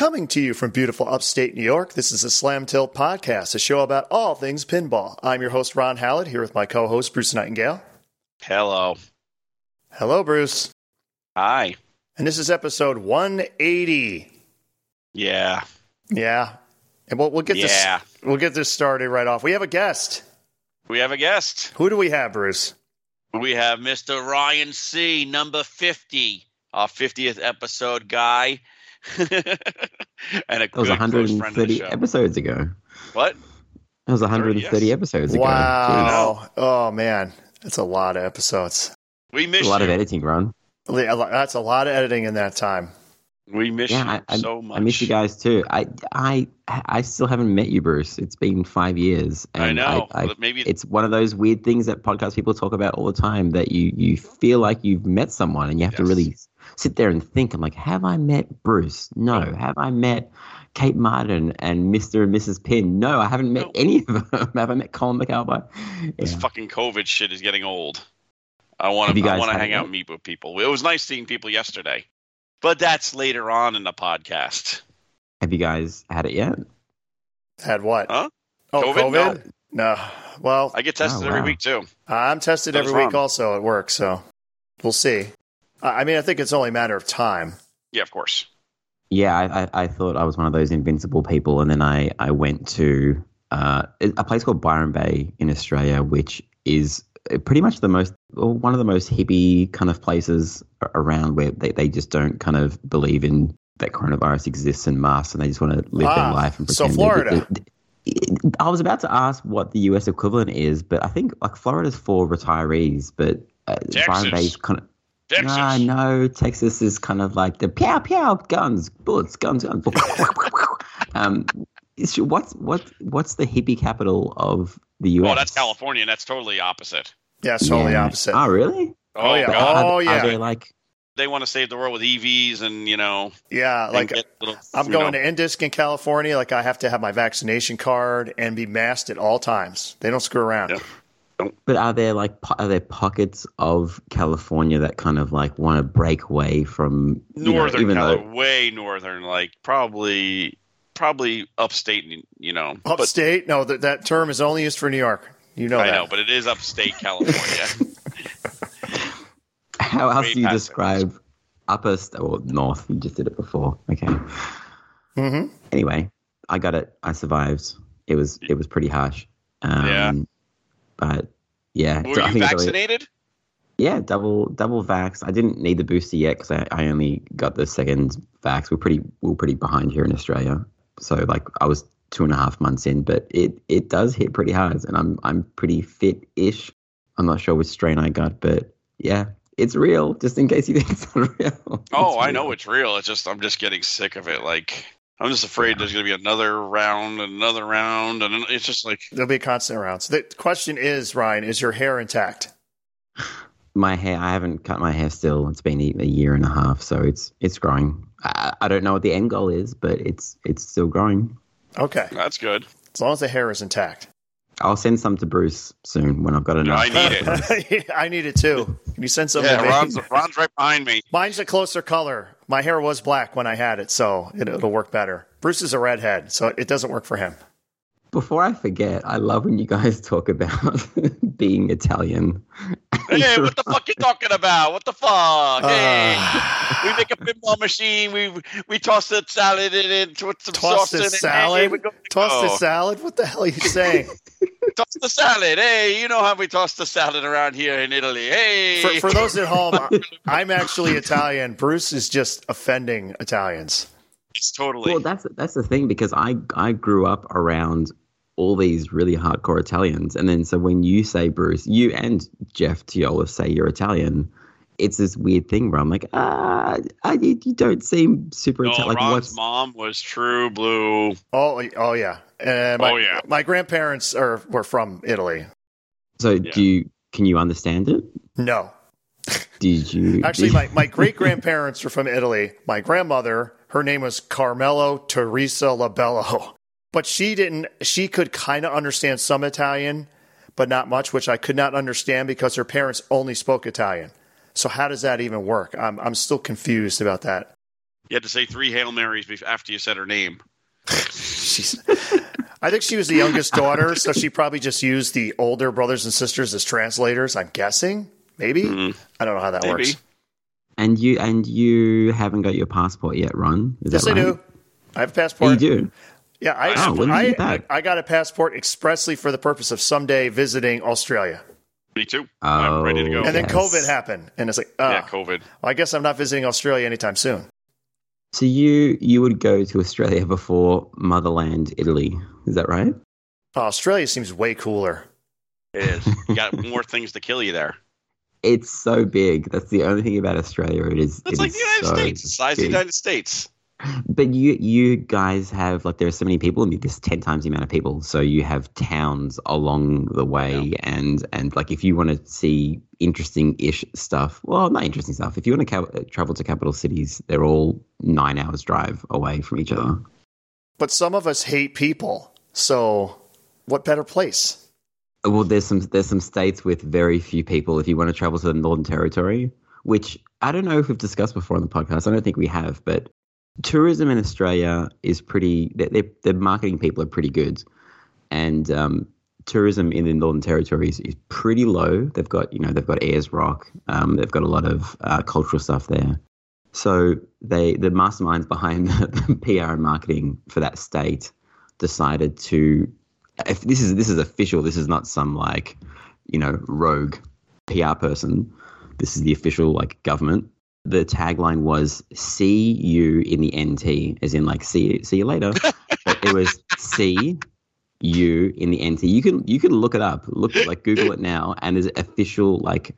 Coming to you from beautiful upstate New York, this is the Slam Tilt podcast, a show about all things pinball. I'm your host, Ron Hallett, here with my co host, Bruce Nightingale. Hello. Hello, Bruce. Hi. And this is episode 180. Yeah. Yeah. And we'll, we'll get Yeah. this we'll get this started right off. We have a guest. We have a guest. Who do we have, Bruce? We have Mr. Ryan C, number 50, our 50th episode guy. and a That was good close friend of the 130 show. episodes ago. What? That was 130 yes. episodes ago. Wow. Oh man. That's a lot of episodes. We Jeez. miss A lot you. of editing, Ron. That's a lot of editing in that time. We miss Yeah, you I, I, so much. I miss you guys too. I, I, I still haven't met you, Bruce. It's been five years. I know. I, but maybe it's one of those weird things that podcast people talk about all the time that you you feel like you've met someone and you have to really sit there and think. I'm like, have I met Bruce? No. Have I met Kate Martin and Mr. and Mrs. Pin? No, I haven't met No. any of them. have I met Colin McAlpine? this fucking COVID shit is getting old. I want to. I want to hang out and meet with people. It was nice seeing people yesterday, but that's later on in the podcast. Have you guys had it yet? Had what? Huh? Oh, COVID? COVID? No. Well, I get tested Oh, every week too. I'm tested That was every week also at work, so we'll see. I I mean, I think it's only a matter of time. Yeah, of course. Yeah, I, I, I thought I was one of those invincible people, and then I, I went to uh, a place called Byron Bay in Australia, which is pretty much the most, or one of the most hippie kind of places around where they, they just don't kind of believe in that coronavirus exists and masks, and they just want to live Ah, their life and so pretend. Florida. I was about to ask what the US equivalent is, but I think like Florida's for retirees, but uh, Byron Bay's kind of Texas. no, no. Texas is kind of like the pow pow guns, bullets, guns, guns. um, is- what's what what's the hippie capital of the U.S.? Oh, that's California. That's totally opposite. Yeah, it's totally Yeah. opposite. Oh, really? Oh, yeah. God. Are- Oh, are, yeah. they like They want to save the world with EVs and you know, yeah, like little, I'm going know, to Indisk in California. Like I have to have my vaccination card and be masked at all times. They don't screw around. Yeah. But are there like are there pockets of California that kind of like want to break away from you know, northern even Cali- though way northern, like probably probably upstate. You know, but Upstate? No, that that term is only used for New York. You know I that. know, but it is upstate California. how else way do you past describe upper st- or north? You just did it before. Okay. hmm anyway, I got it. I survived. It was it was pretty harsh. Um, Yeah. But yeah, Were I you vaccinated? yeah, double double vax. I didn't need the booster yet because I, I only got the second vax. We're pretty we're pretty behind here in Australia. So like I was two and a half months in, but it it does hit pretty hard, and I'm I'm pretty fit ish. I'm not sure which strain I got, but yeah, it's real. Just in case you think it's not real. Oh, It's I know it's real. It's just I'm just getting sick of it. Like I'm just afraid there's going to be another round, and another round, and it's just like There'll be a constant rounds. The question is, Ryan, is your hair intact? My hair, I haven't cut my hair still. It's been a a year and a half, so it's it's growing. I, I don't know what the end goal is, but it's it's still growing. Okay, that's good. as long as the hair is intact. I'll send some to Bruce soon when I've got enough. I need it. I need it too. Can you send some? Yeah, to? Ron's, Ron's right behind me. Mine's a closer color. My hair was black when I had it, so it, it'll work better. Bruce is a redhead, so it doesn't work for him. Before I forget, I love when you guys talk about being Italian. Hey, what the fuck you talking about? What the fuck? Hey, Uh, we make a pinball machine. We we toss the salad in it with some toss sauce in the it. Hey, salad. we go- Toss the Oh, salad. What the hell are you saying? Toss the salad. Hey, you know how we toss the salad around here in Italy. Hey, for, for those at home, I'm actually Italian. Bruce is just offending Italians. it's totally. Well, that's that's the thing because I I grew up around all these really hardcore Italians, and then so when you say Bruce, you and Jeff Teolis say you're Italian, it's this weird thing where I'm like, ah, ah, you, you don't seem super no, Italian. Like, Ron's what's mom was true blue. Oh, oh yeah. And my, Oh, yeah. My grandparents are were from Italy. so? Yeah. Do you can you understand it? No, Did you actually, my, my great grandparents were from Italy. My grandmother, her name was Carmelo Teresa Labello, but she didn't. She could kind of understand some Italian, but not much, which I could not understand because her parents only spoke Italian. So how does that even work? I'm I'm still confused about that. You had to say three Hail Marys after you said her name. She's, I think she was the youngest daughter, so she probably just used the older brothers and sisters as translators. I'm guessing, maybe. Mhm. I don't know how that Maybe. works. And you and you haven't got your passport yet, Ron? Is Yes, that I right? do. I have a Oh, passport. you do. Yeah, I, Oh, when did you I. I got a passport expressly for the purpose of someday visiting Australia. Me too. Oh, I'm ready to go. And then Yes. COVID happened, and it's like, uh, yeah, COVID. I guess I'm not visiting Australia anytime soon. So you you would go to Australia before motherland Italy? Is that right? Uh, Australia seems way cooler. It is. You got more things to kill you there. It's so big. That's the only thing about Australia. It is. It's it like is the United so States. It's the size of the. United States. But you you guys have like there are so many people and there's ten times the amount of people. So you have towns along the way and and like if you want to see interesting ish stuff, well not interesting stuff. If you want to ca- uh, travel to capital cities, they're all nine hours drive away from each other. But some of us hate people. So, what better place? Uh, well, there's some there's some states with very few people. If you want to travel to the Northern Territory, which I don't know if we've discussed before on the podcast, I don't think we have, but tourism in Australia is pretty. Their marketing people are pretty good, and um, tourism in the Northern Territory is, pretty low. They've got you know they've got Ayers Rock, um, they've got a lot of uh, cultural stuff there. So they the masterminds behind the PR and marketing for that state decided to if this is this is official this is not some like you know rogue pr person this is the official like government the tagline was see you in the nt as in like see you, see you later but it was see you in the nt you can you can look it up look like google it now and there's official like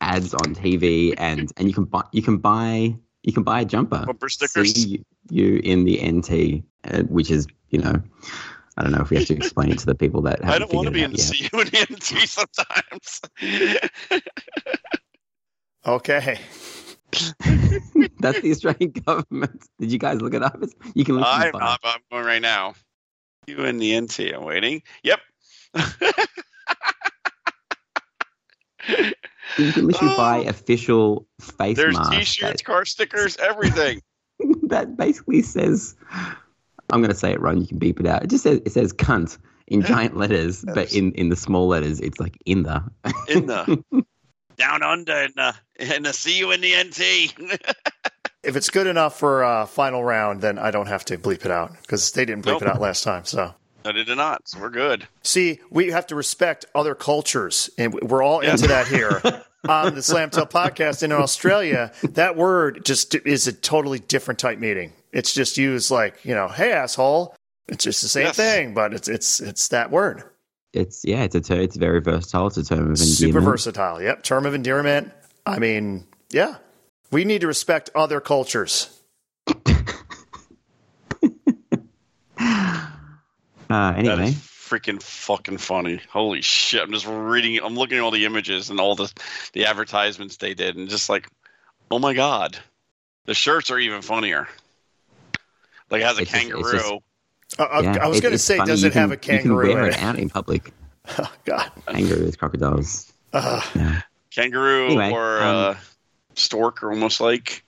ads on tv and and you can buy you can buy you can buy a jumper Bumper stickers. see you in the NT, uh, which is, you know, I don't know if we have to explain it to the people that I haven't don't want to figured be it in out the yet. CUNT sometimes. Okay. That's the Australian government. Did you guys look it up? It's, you can look I'm it up. I'm going right now. You in the NT. I'm waiting. Yep. You can literally buy Oh. official face There's masks t-shirts, car stickers, everything. that, that basically says, I'm going to say it wrong. You can beep it out. It just says it says "cunt" in giant letters, but in in the small letters, it's like in the. in the down under and the in the see you in the NT. If it's good enough for uh, final round, then I don't have to bleep it out because they didn't bleep Nope. it out last time. So, no, they did not. So we're good. see, we have to respect other cultures, and we're all Yes. into that here on the Slam Tilt podcast. And in Australia, that word just is a totally different type meaning. It's just used like you know, hey asshole. It's just the same Yes. thing, but it's it's it's that word. It's yeah, it's a ter- it's very versatile. It's a term of endearment. Super endearment. versatile. Yep. Term of endearment. I mean, yeah. We need to respect other cultures. Uh, That anyway, is freaking fucking funny. Holy shit! I'm just reading. I'm looking at all the images and all the the advertisements they did, and just like, oh my god, the shirts are even funnier. Like it has a It's just- kangaroo. just- Uh, I- yeah, I was going to say, funny. does You it have can- a kangaroo You can wear in it it? out in public. Oh, God. Kangaroos, crocodiles. Uh, Yeah. kangaroo Anyway, or um, uh, stork, or almost like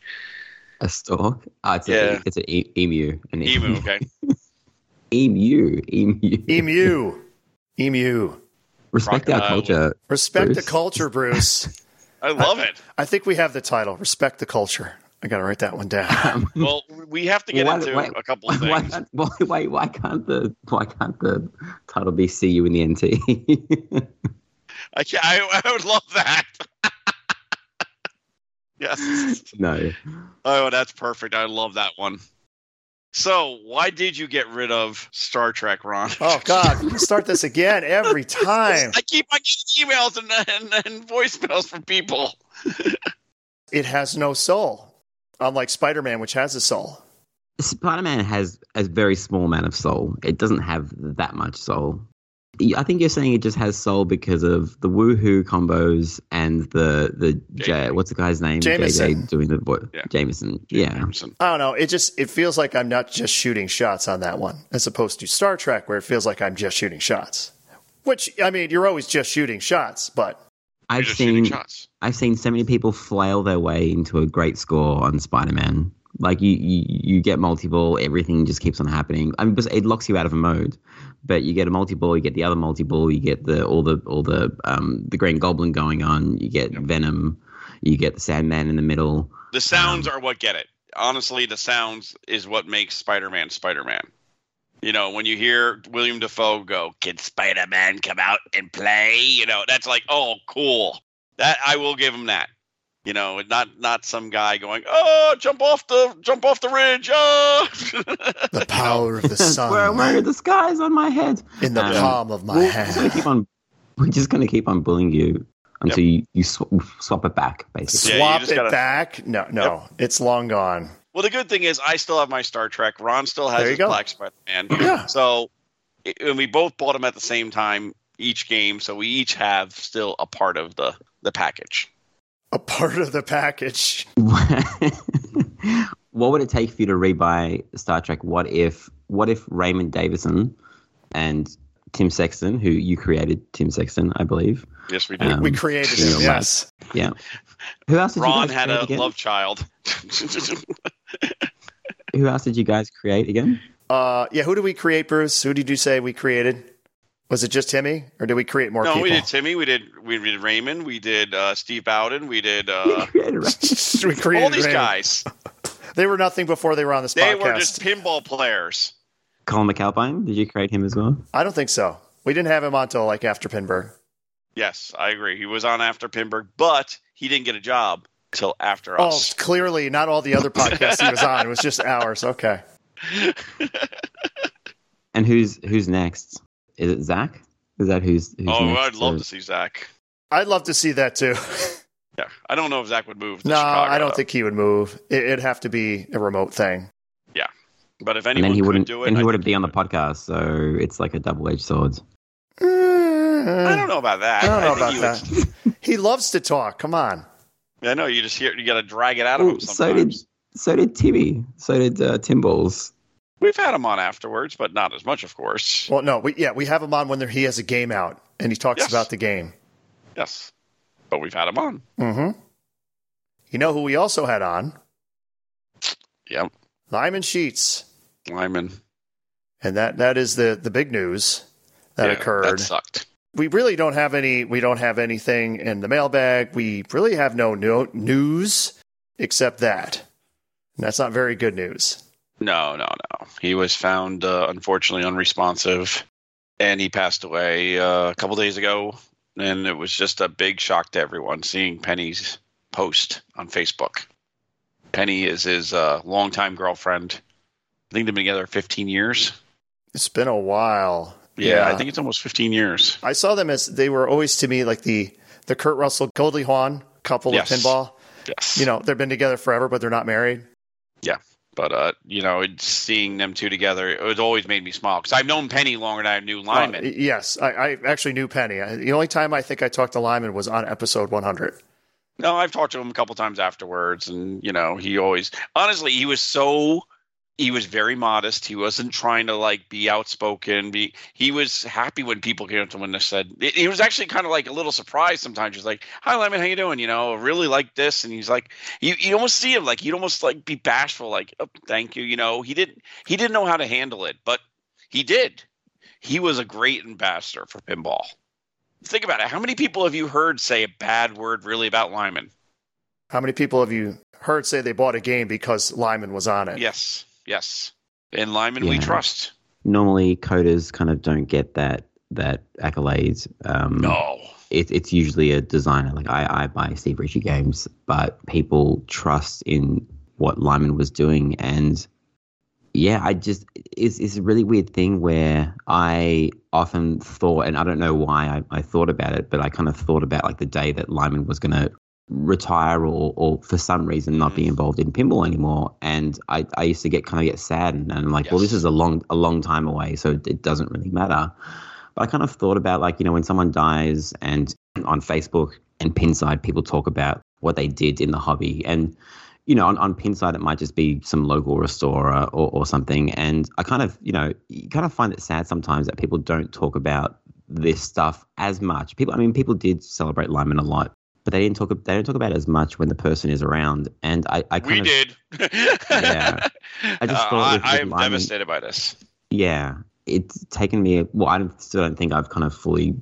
A stork. Oh, it's Yeah. a it's an e- emu. An emu. Okay, emu. Emu. emu. Emu. Respect our Crocodile. culture. Respect the culture, Bruce. I love it. I think we have the title. Respect the culture. I got to write that one down. Um, Well, we have to get Why- into why- a couple of things. can't, why, why, why can't the why can't the title be "See You in the NT"? I, ca- I, I would love that. yes. no, Oh, that's perfect. I love that one. So, why did you get rid of Star Trek, Ron? Oh, God. We start this again every time. I keep on getting emails and, and, and voicemails from people. It has no soul, unlike Spider Man, which has a soul. Spider-Man has a very small amount of soul. It doesn't have that much soul. I think you're saying it just has soul because of the woohoo combos and the the J, JJ. what's the guy's name? Jameson. JJ doing the voice. Yeah. Jameson. Yeah. Emerson. I don't know. It just it feels like I'm not just shooting shots on that one, as opposed to Star Trek, where it feels like I'm just shooting shots. Which I mean, you're always just shooting shots, but You're I've seen shots. I've seen so many people flail their way into a great score on Spider-Man Like you, you, you get multi-ball, everything just keeps on happening. I mean, it locks you out of a mode, but you get a multi-ball, you get the other multi-ball, you get the all the all the um the Green Goblin going on, you get Venom, you get the Sandman in the middle. The sounds are what get it. Honestly, the sounds is what makes Spider-Man Spider-Man. You know, when you hear William Dafoe go, "Can Spider-Man come out and play?" You know, that's like, "Oh, cool." That I will give him that. You know, not not some guy going, "Oh, jump off the jump off the ridge!" Oh, The power of the where, where sun are the skies on my head? in the Um, palm of my We're just gonna keep hand. on. We're just gonna keep on bullying you until you you sw- swap it back, basically. Yeah, you Swap it gotta- back? No, no, it's long gone. Well, the good thing is, I still have my Star Trek. Ron still has his go. Black Spider-Man. Yeah. So, and we both bought them at the same time each game, so we each have still a part of the the package. A part of the package. what would it take for you to rebuy Star Trek? What if what if Raymond Davidson and Tim Sexton, who you created, Tim Sexton, I believe. Yes, we did. Um, We created him, know, yes. Yeah. Who else did Ron guys had a again? love child. Who else did you guys create again? Uh, yeah, who did we create, Bruce? Who did you say we created? Was it just Timmy, or did we create more people? no, people? we did Timmy. We did we did Raymond. We did uh, Steve Bowden. We did You uh, created right? we created all these Raymond. guys. They were nothing before they were on this They podcast. were just pinball players. Colin McAlpine, did you create him as well? I don't think so. We didn't have him on until like after Pinburgh. Yes, I agree. He was on after Pinburgh, but he didn't get a job till after us. Oh, us. clearly not all the other podcasts he was on. It was just ours. Okay. And who's who's next? Is it Zach? Is that who's? who's Oh, next? I'd love Uh, to see Zach. I'd love to see that too. Yeah, I don't know if Zach would move. To no, Chicago, I don't though. think he would move. It, it'd have to be a remote thing. Yeah, but if And anyone then he could wouldn't. do it, and he I wouldn't be on the podcast, so it's like a double-edged sword. I don't know about that. I don't know think about he would- that. He loves to talk. Come on. I know you just hear you got to drag it out of Well, him so did so did Timmy. So did uh, Tim Balls. We've had him on afterwards, but not as much, of course. Well, no, we, yeah, we have him on when there, he has a game out and he talks Yes. about the game. Yes, but we've had him on. Mm-hmm. You know who we also had on? Yep, Lyman Sheets. Lyman. And that, that is the, the big news that Yeah, occurred. That sucked. We really don't have any we don't have anything in the mailbag. We really have no, no news except that. And that's not very good news. No, no, no. He was found uh, unfortunately unresponsive, and he passed away uh, a couple days ago. And it was just a big shock to everyone seeing Penny's post on Facebook. Penny is his uh, longtime girlfriend. I think they've been together 15 years. It's been a while. Yeah, I think it's almost 15 years. I saw them as they were always to me like the the Kurt Russell Goldie Hawn couple Yes. of pinball. Yes. You know, they've been together forever, but they're not married. Yeah. But uh, you know, seeing them two together, it was always made me smile because I've known Penny longer than I knew Lyman. Uh, yes, I, I actually knew Penny. I, the only time I think I talked to Lyman was on episode 100. no, I've talked to him a couple times afterwards, and you know, he always honestly he was so he was very modest. He wasn't trying to like be outspoken. Be he was happy when people came up to him and said he was actually kind of like a little surprised sometimes. He's like, "Hi, Lyman, how you doing? You know, I really like this." And he's like, you you almost see him like you'd almost like be bashful, like, oh, "Thank you." You know, he didn't he didn't know how to handle it, but he did. He was a great ambassador for pinball. Think about it. How many people have you heard say a bad word really about Lyman? How many people have you heard say they bought a game because Lyman was on it? Yes, yes. And Lyman, we trust. Normally, coders kind of don't get that that accolades. Um, No. it, it's usually a designer. Like I, I buy Steve Ritchie games, but people trust in what Lyman was doing, and yeah, I just it's it's a really weird thing where I often thought, and I don't know why I, I thought about it, but I kind of thought about like the day that Lyman was going to retire or, or for some reason not be mm. involved in pinball anymore and I, I used to get kind of get sad and, and I'm like well this is a long a long time away so it doesn't really matter but I kind of thought about like, you know, when someone dies and on Facebook and Pinside, people talk about what they did in the hobby. And, you know, on, on Pinside, it might just be some local restorer or, or something. And I kind of, you know, you kind of find it sad sometimes that people don't talk about this stuff as much. People, I mean, people did celebrate Lyman a lot but they didn't talk. They don't talk about it as much when the person is around. And I, I kind We of, did. Yeah. I just Uh, thought I, am devastated by this. yeah, it's taken me. Well, I don't, still don't think I've kind of fully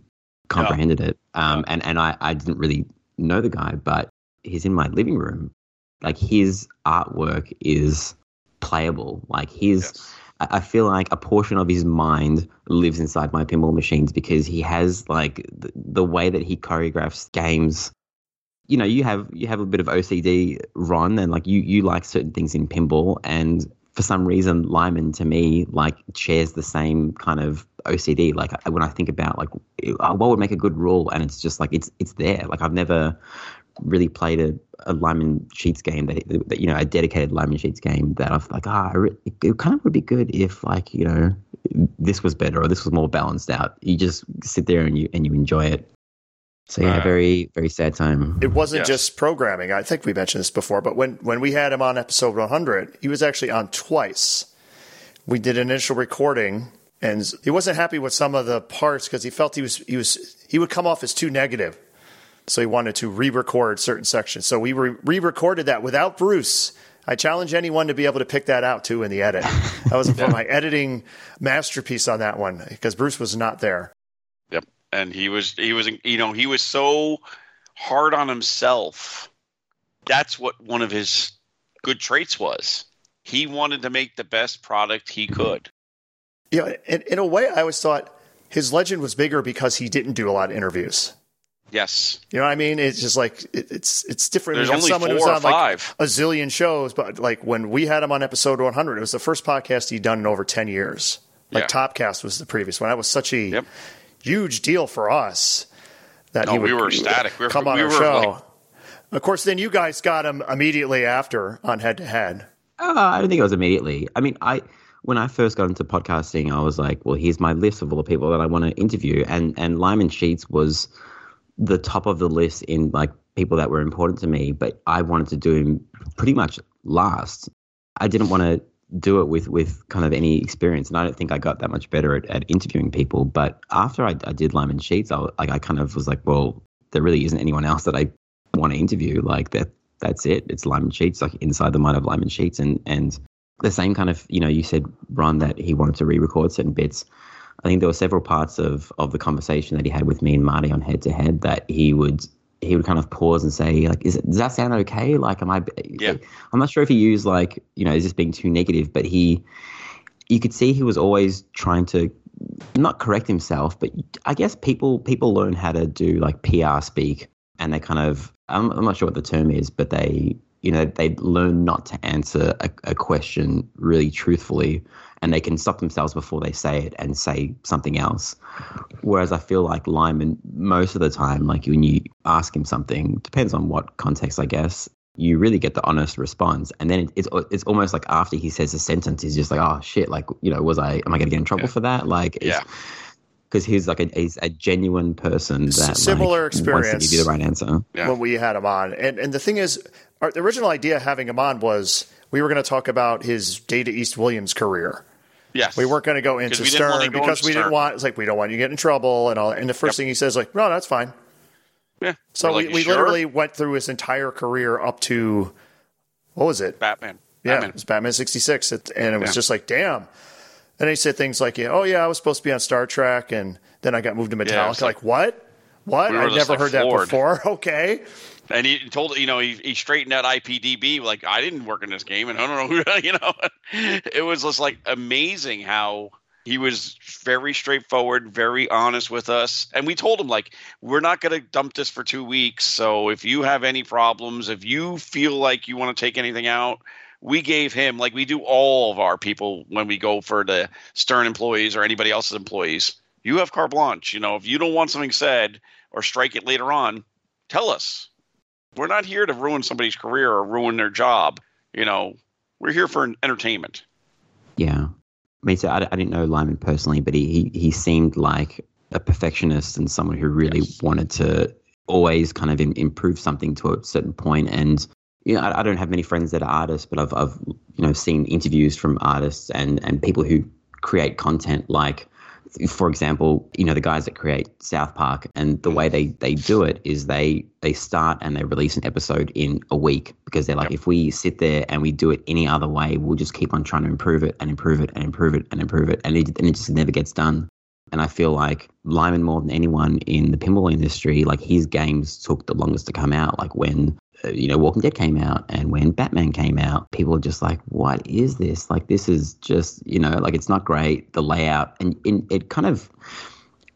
comprehended it. Um, No. and and I I didn't really know the guy, but he's in my living room. Like his artwork is playable. Like his. Yes. I I feel like a portion of his mind lives inside my pinball machines because he has like the, the way that he choreographs games. You know, you have you have a bit of OCD, Ron, and like you you like certain things in pinball, and for some reason, Lyman to me like shares the same kind of OCD. Like when I think about like uh, what would make a good rule, and it's just like it's it's there. Like I've never really played a, a Lyman Sheets game that, that you know a dedicated Lyman Sheets game that I've like ah re- it, it kind of would be good if like you know this was better or this was more balanced out. You just sit there and you and you enjoy it. So yeah, Right. very very sad time. It wasn't Yes. just programming. I think we mentioned this before, but when, when we had him on episode 100, he was actually on twice. We did an initial recording, and he wasn't happy with some of the parts because he felt he was he was he would come off as too negative. So he wanted to re-record certain sections. So we re- re-recorded that without Bruce. I challenge anyone to be able to pick that out too in the edit. That was my editing masterpiece on that one because Bruce was not there. And he was he was you know he was so hard on himself. That's what one of his good traits was. He wanted to make the best product he could. Yeah, in, in a way, I always thought his legend was bigger because he didn't do a lot of interviews. Yes. You know what I mean? It's just like it, it's it's different. There's you only someone who's four or on like five. a zillion shows, but like when we had him on episode 100, it was the first podcast he'd done in over 10 years. Like Yeah. Topcast was the previous one. That was such a Yep. Huge deal for us that No, he would we were he ecstatic. We were- come on we our were, show. like- of course, then you guys got him immediately after on head to head. Uh, I don't think it was immediately. I mean, I when I first got into podcasting, I was like, well, here's my list of all the people that I want to interview, and and Lyman Sheets was the top of the list in like people that were important to me, but I wanted to do him pretty much last. I didn't want to do it with with kind of any experience, and I don't think I got that much better at, at interviewing people. But after I, I did Lyman Sheets, I like I kind of was like, well, there really isn't anyone else that I want to interview. Like that, that's it. It's Lyman Sheets, like inside the mind of Lyman Sheets, and and the same kind of you know you said Ron that he wanted to re-record certain bits. I think there were several parts of of the conversation that he had with me and Marty on head to head that he would he would kind of pause and say like is it, does that sound okay like am I Yeah. I'm not sure if he used like you know is this being too negative but he you could see he was always trying to not correct himself but I guess people people learn how to do like PR speak and they kind of I'm, I'm not sure what the term is but they you know they learn not to answer a, a question really truthfully and they can stop themselves before they say it and say something else whereas i feel like lyman most of the time like when you ask him something depends on what context i guess you really get the honest response and then it's it's almost like after he says a sentence he's just like oh shit like you know was i am i going to get in trouble Yeah. for that like Yeah. because he's like a he's a genuine person that like, similar wants to experience. give you the right answer Yeah. when we had him on. And and the thing is, our, the original idea having him on was we were going to talk about his Data East Williams career. Yes. We weren't going to go into we Stern go because into we didn't want. It's like we don't want you to get in trouble and all. And the first Yep. thing he says, like, no, that's fine. Yeah. So we, we sure?" literally went through his entire career up to what was it? Batman. Yeah, Batman. it was Batman sixty six, and it was Yeah. just like, damn. And he said things like, yeah, "Oh yeah, I was supposed to be on Star Trek, and then I got moved to Metallica." Yeah, like, like- what? What? We I never like, heard that before. Okay. And he told you know he, he straightened out IPDB like I didn't work in this game and I don't know who you know. It was just like amazing how he was very straightforward very honest with us. And we told him like we're not going to dump this for 2 weeks so if you have any problems if you feel like you want to take anything out we gave him like we do all of our people when we go for the Stern employees or anybody else's employees. You have carte blanche you know if you don't want something said or strike it later on tell us we're not here to ruin somebody's career or ruin their job. You know, we're here for entertainment. Yeah. I mean, so I, I didn't know Lyman personally, but he, he, he seemed like a perfectionist and someone who really Yes. wanted to always kind of improve something to a certain point. And, you know, I, I don't have many friends that are artists, but I've, I've, you know, seen interviews from artists and, and people who create content like for example, you know the guys that create South Park, and the mm. way they they do it is they they start and they release an episode in a week because they're like, Yep. if we sit there and we do it any other way, we'll just keep on trying to improve it and improve it and improve it and improve it, and it and it just never gets done. And I feel like Lyman, more than anyone in the pinball industry, like his games took the longest to come out. Like when, you know, Walking Dead came out and when Batman came out, people are just like, what is this? Like, this is just, you know, like it's not great. The layout and, and it kind of,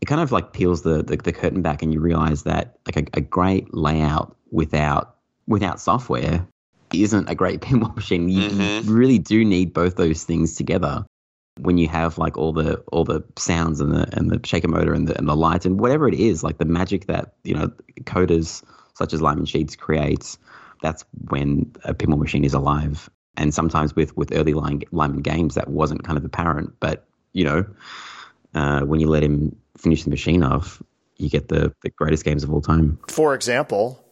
it kind of like peels the, the, the curtain back and you realize that like a, a great layout without, without software isn't a great pinball machine. You, Mhm. you really do need both those things together when you have like all the all the sounds and the and the shaker motor and the and the lights and whatever it is, like the magic that you know coders such as Lyman Sheets creates, that's when a pinball machine is alive. And sometimes with with early Lyman, games, that wasn't kind of apparent. But you know, uh, when you let him finish the machine off, you get the the greatest games of all time. For example,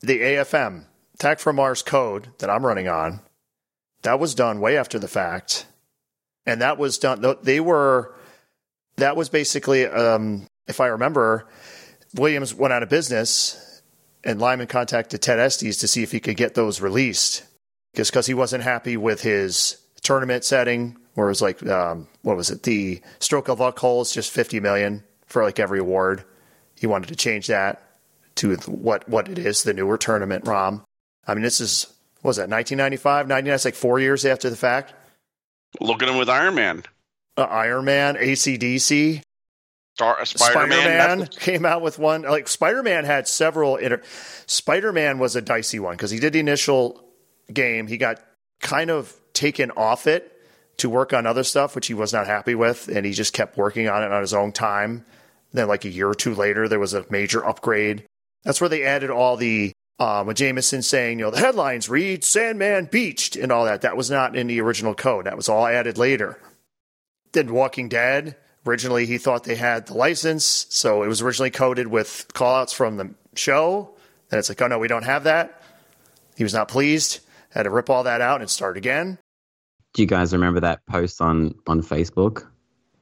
the AFM, Attack from Mars code that I'm running on, that was done way after the fact. And that was done, they were, that was basically, um, if I remember, Williams went out of business and Lyman contacted Ted Estes to see if he could get those released because he wasn't happy with his tournament setting where it was like, um, what was it? The stroke of luck hole is just 50 million for like every award. He wanted to change that to what what it is, the newer tournament ROM. I mean, this is what was that 1995, 99? It's like four years after the fact. Look at him with Iron Man, Uh, Iron Man, ACDC, Star, Spider Spider Man. Man came out with one. Like Spider Man had several. Inter- Spider Man was a dicey one because he did the initial game. He got kind of taken off it to work on other stuff, which he was not happy with, and he just kept working on it on his own time. Then, like a year or two later, there was a major upgrade. That's where they added all the um, with Jameson saying, you know, the headlines read Sandman beached and all that. That was not in the original code. That was all added later. Then Walking Dead, originally he thought they had the license, so it was originally coded with callouts from the show. Then it's like, oh no, we don't have that. He was not pleased. Had to rip all that out and start again. Do you guys remember that post on on Facebook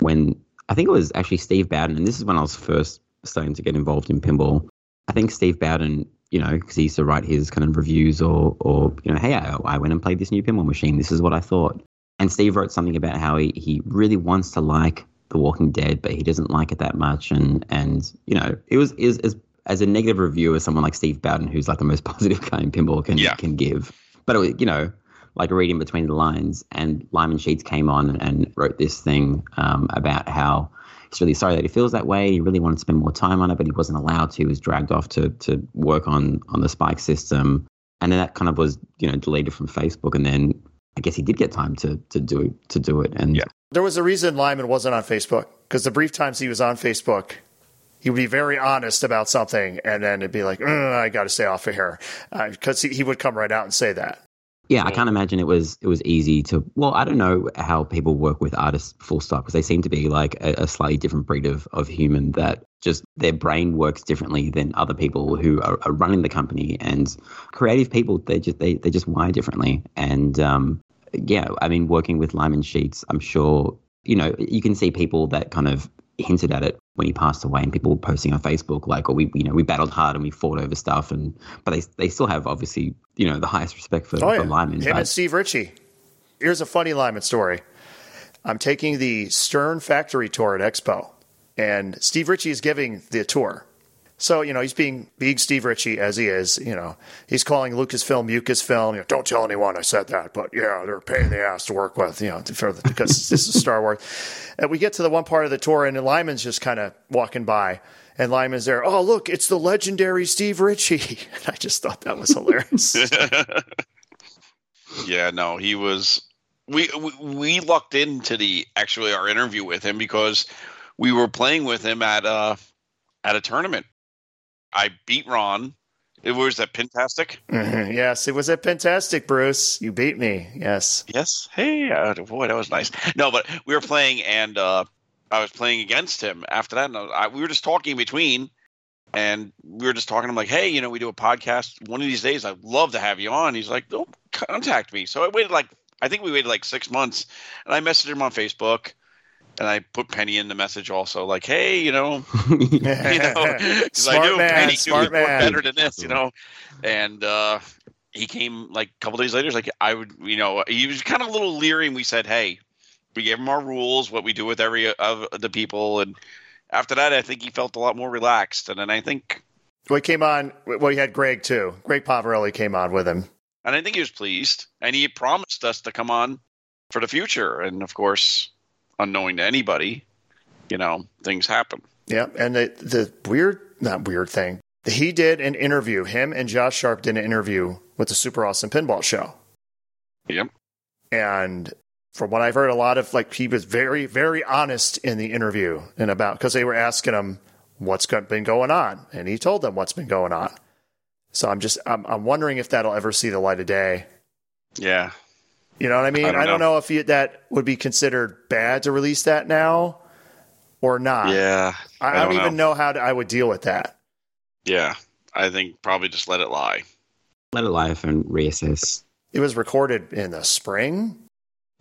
when I think it was actually Steve Bowden, and this is when I was first starting to get involved in pinball. I think Steve Bowden, you know, because he used to write his kind of reviews or or you know, hey, I, I went and played this new pinball machine. This is what I thought. And Steve wrote something about how he, he really wants to like The Walking Dead, but he doesn't like it that much. And and you know, it was is as as a negative review as someone like Steve Bowden, who's like the most positive guy in pinball can Yeah. can give. But it was, you know, like reading between the lines, and Lyman Sheets came on and wrote this thing um, about how he's really sorry that he feels that way. He really wanted to spend more time on it, but he wasn't allowed to. He was dragged off to to work on on the Spike system, and then that kind of was you know deleted from Facebook, and then I guess he did get time to to do to do it, and Yeah. There was a reason Lyman wasn't on Facebook because the brief times he was on Facebook, he would be very honest about something, and then it'd be like, "Mm, I got to stay off of here, because he, he would come right out and say that. Yeah, I can't imagine it was it was easy to. Well, I don't know how people work with artists full stop because they seem to be like a, a slightly different breed of of human that just their brain works differently than other people who are, are running the company and creative people. They just they they just wire differently. And um, yeah, I mean, working with Lyman Sheets, I'm sure you know you can see people that kind of hinted at it when he passed away and people posting on Facebook like, oh, we you know we battled hard and we fought over stuff and but they they still have obviously you know the highest respect for, Oh, for yeah. Lyman. Him but- and Steve Ritchie. Here's a funny Lyman story. I'm taking the Stern factory tour at Expo, and Steve Ritchie is giving the tour. So, you know, he's being being Steve Ritchie as he is, you know. He's calling Lucasfilm Mucasfilm. You know, don't tell anyone I said that, but yeah, they're a pain in the ass to work with, you know, the, because this is Star Wars. And we get to the one part of the tour, and Lyman's just kind of walking by, and Lyman's there. Oh, look, it's the legendary Steve Ritchie. And I just thought that was hilarious. yeah, no, he was. We, we we lucked into the actually our interview with him because we were playing with him at uh at a tournament. I beat Ron. It was that Pintastic. Mhm. Yes, it was a fantastic, Bruce. You beat me. Yes. Yes. Hey, uh, boy, that was nice. No, but we were playing, and uh, I was playing against him. After that, and I, we were just talking in between, and we were just talking. I'm like, hey, you know, we do a podcast. One of these days, I'd love to have you on. He's like, don't contact me. So I waited like, I think we waited like six months, and I messaged him on Facebook, and I put Penny in the message also, like, hey, you know, you know, because I Smart knew man, Penny smart could be more man. better than this, you know, and uh, he came like a couple days later. He's like, I would, you know, he was kind of a little leery, and we said, hey, we gave him our rules, what we do with every of the people, and after that, I think he felt a lot more relaxed, and then I think, Well, he came on. Well, he had Greg too. Greg Pavarelli came on with him. and I think he was pleased, and he had promised us to come on for the future, and of course, unknowing to anybody, you know, things happen. Yeah, and the the weird, not weird thing. He did an interview. Him and Josh Sharpe did an interview with the Super Awesome Pinball Show. Yep. And from what I've heard, a lot of like he was very, very honest in the interview and about because they were asking him what's been going on, and he told them what's been going on. So I'm just I'm, I'm wondering if that'll ever see the light of day. Yeah. You know what I mean? I don't don't know, if you, that would be considered bad to release that now or not. Yeah. I, I don't, even know how to, I would deal with that. Yeah. I think probably just let it lie. Let it lie and reassess. It was recorded in the spring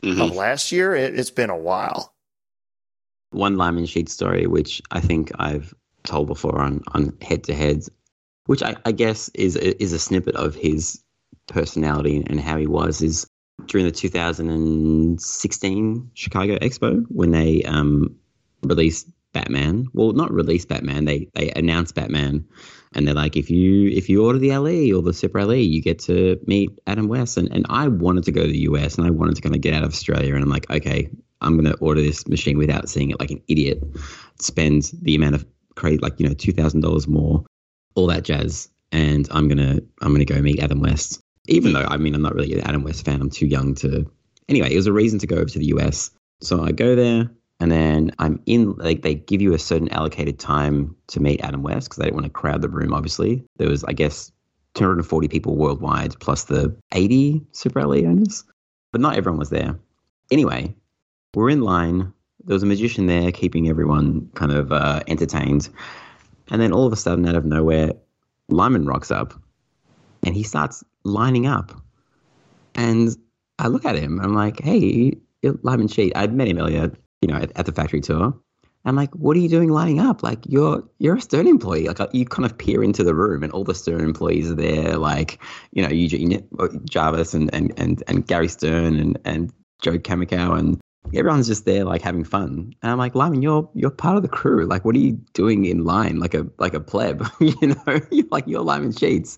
Mhm. of last year. It, it's been a while. One Lyman Sheet story, which I think I've told before on on head to heads, which I, I guess is is a snippet of his personality and how he was is during the 2016 Chicago Expo when they um, released Batman. Well, not released Batman. They they announced Batman, and they're like, if you if you order the LE or the Super LE, you get to meet Adam West. And and I wanted to go to the US and I wanted to kind of get out of Australia. And I'm like, okay, I'm gonna order this machine without seeing it like an idiot. Spend the amount of crazy like you know two thousand dollars more, all that jazz, and I'm gonna I'm gonna go meet Adam West. Even though I mean I'm not really an Adam West fan. I'm too young to. Anyway, it was a reason to go over to the US. So I go there and then I'm in. Like they give you a certain allocated time to meet Adam West because they don't want to crowd the room. Obviously, there was I guess 240 people worldwide plus the 80 Super LE owners, but not everyone was there. Anyway, we're in line. There was a magician there keeping everyone kind of uh, entertained, and then all of a sudden, out of nowhere, Lyman rocks up, and he starts lining up, and I look at him. I'm like, "Hey, Lyman Sheet." I'd met him earlier, you know, at, at the factory tour. I'm like, "What are you doing lining up? Like, you're you're a Stern employee. Like, uh, you kind of peer into the room, and all the Stern employees are there. Like, you know, Eugene Jarvis and and and, and Gary Stern and and Joe Kaminkow and everyone's just there like having fun. And I'm like, Lyman, you're you're part of the crew. Like, what are you doing in line like a like a pleb? you know, you're like you're Lyman Sheets.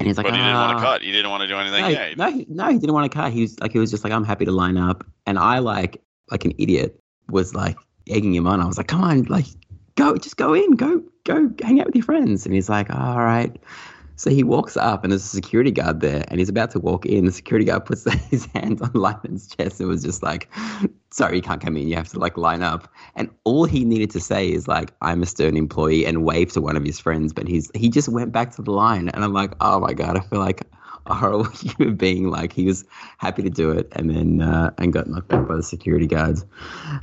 And he's like, but he didn't want "Ah." to cut. He didn't want to do anything. No, yeah. he- no, he, no, he didn't want to cut. He was like, he was just like, I'm happy to line up. And I like, like an idiot, was like egging him on. I was like, come on, like, go, just go in, go, go, hang out with your friends. And he's like, "Oh, all right. So he walks up, and there's a security guard there, and he's about to walk in. The security guard puts his hand on Lyman's chest and was just like, "Sorry, you can't come in. You have to like line up." And all he needed to say is like, "I'm a Stern employee," and wave to one of his friends. But he's he just went back to the line, and I'm like, "Oh my god!" I feel like a horrible human being. Like he was happy to do it, and then uh, and got knocked back by the security guards.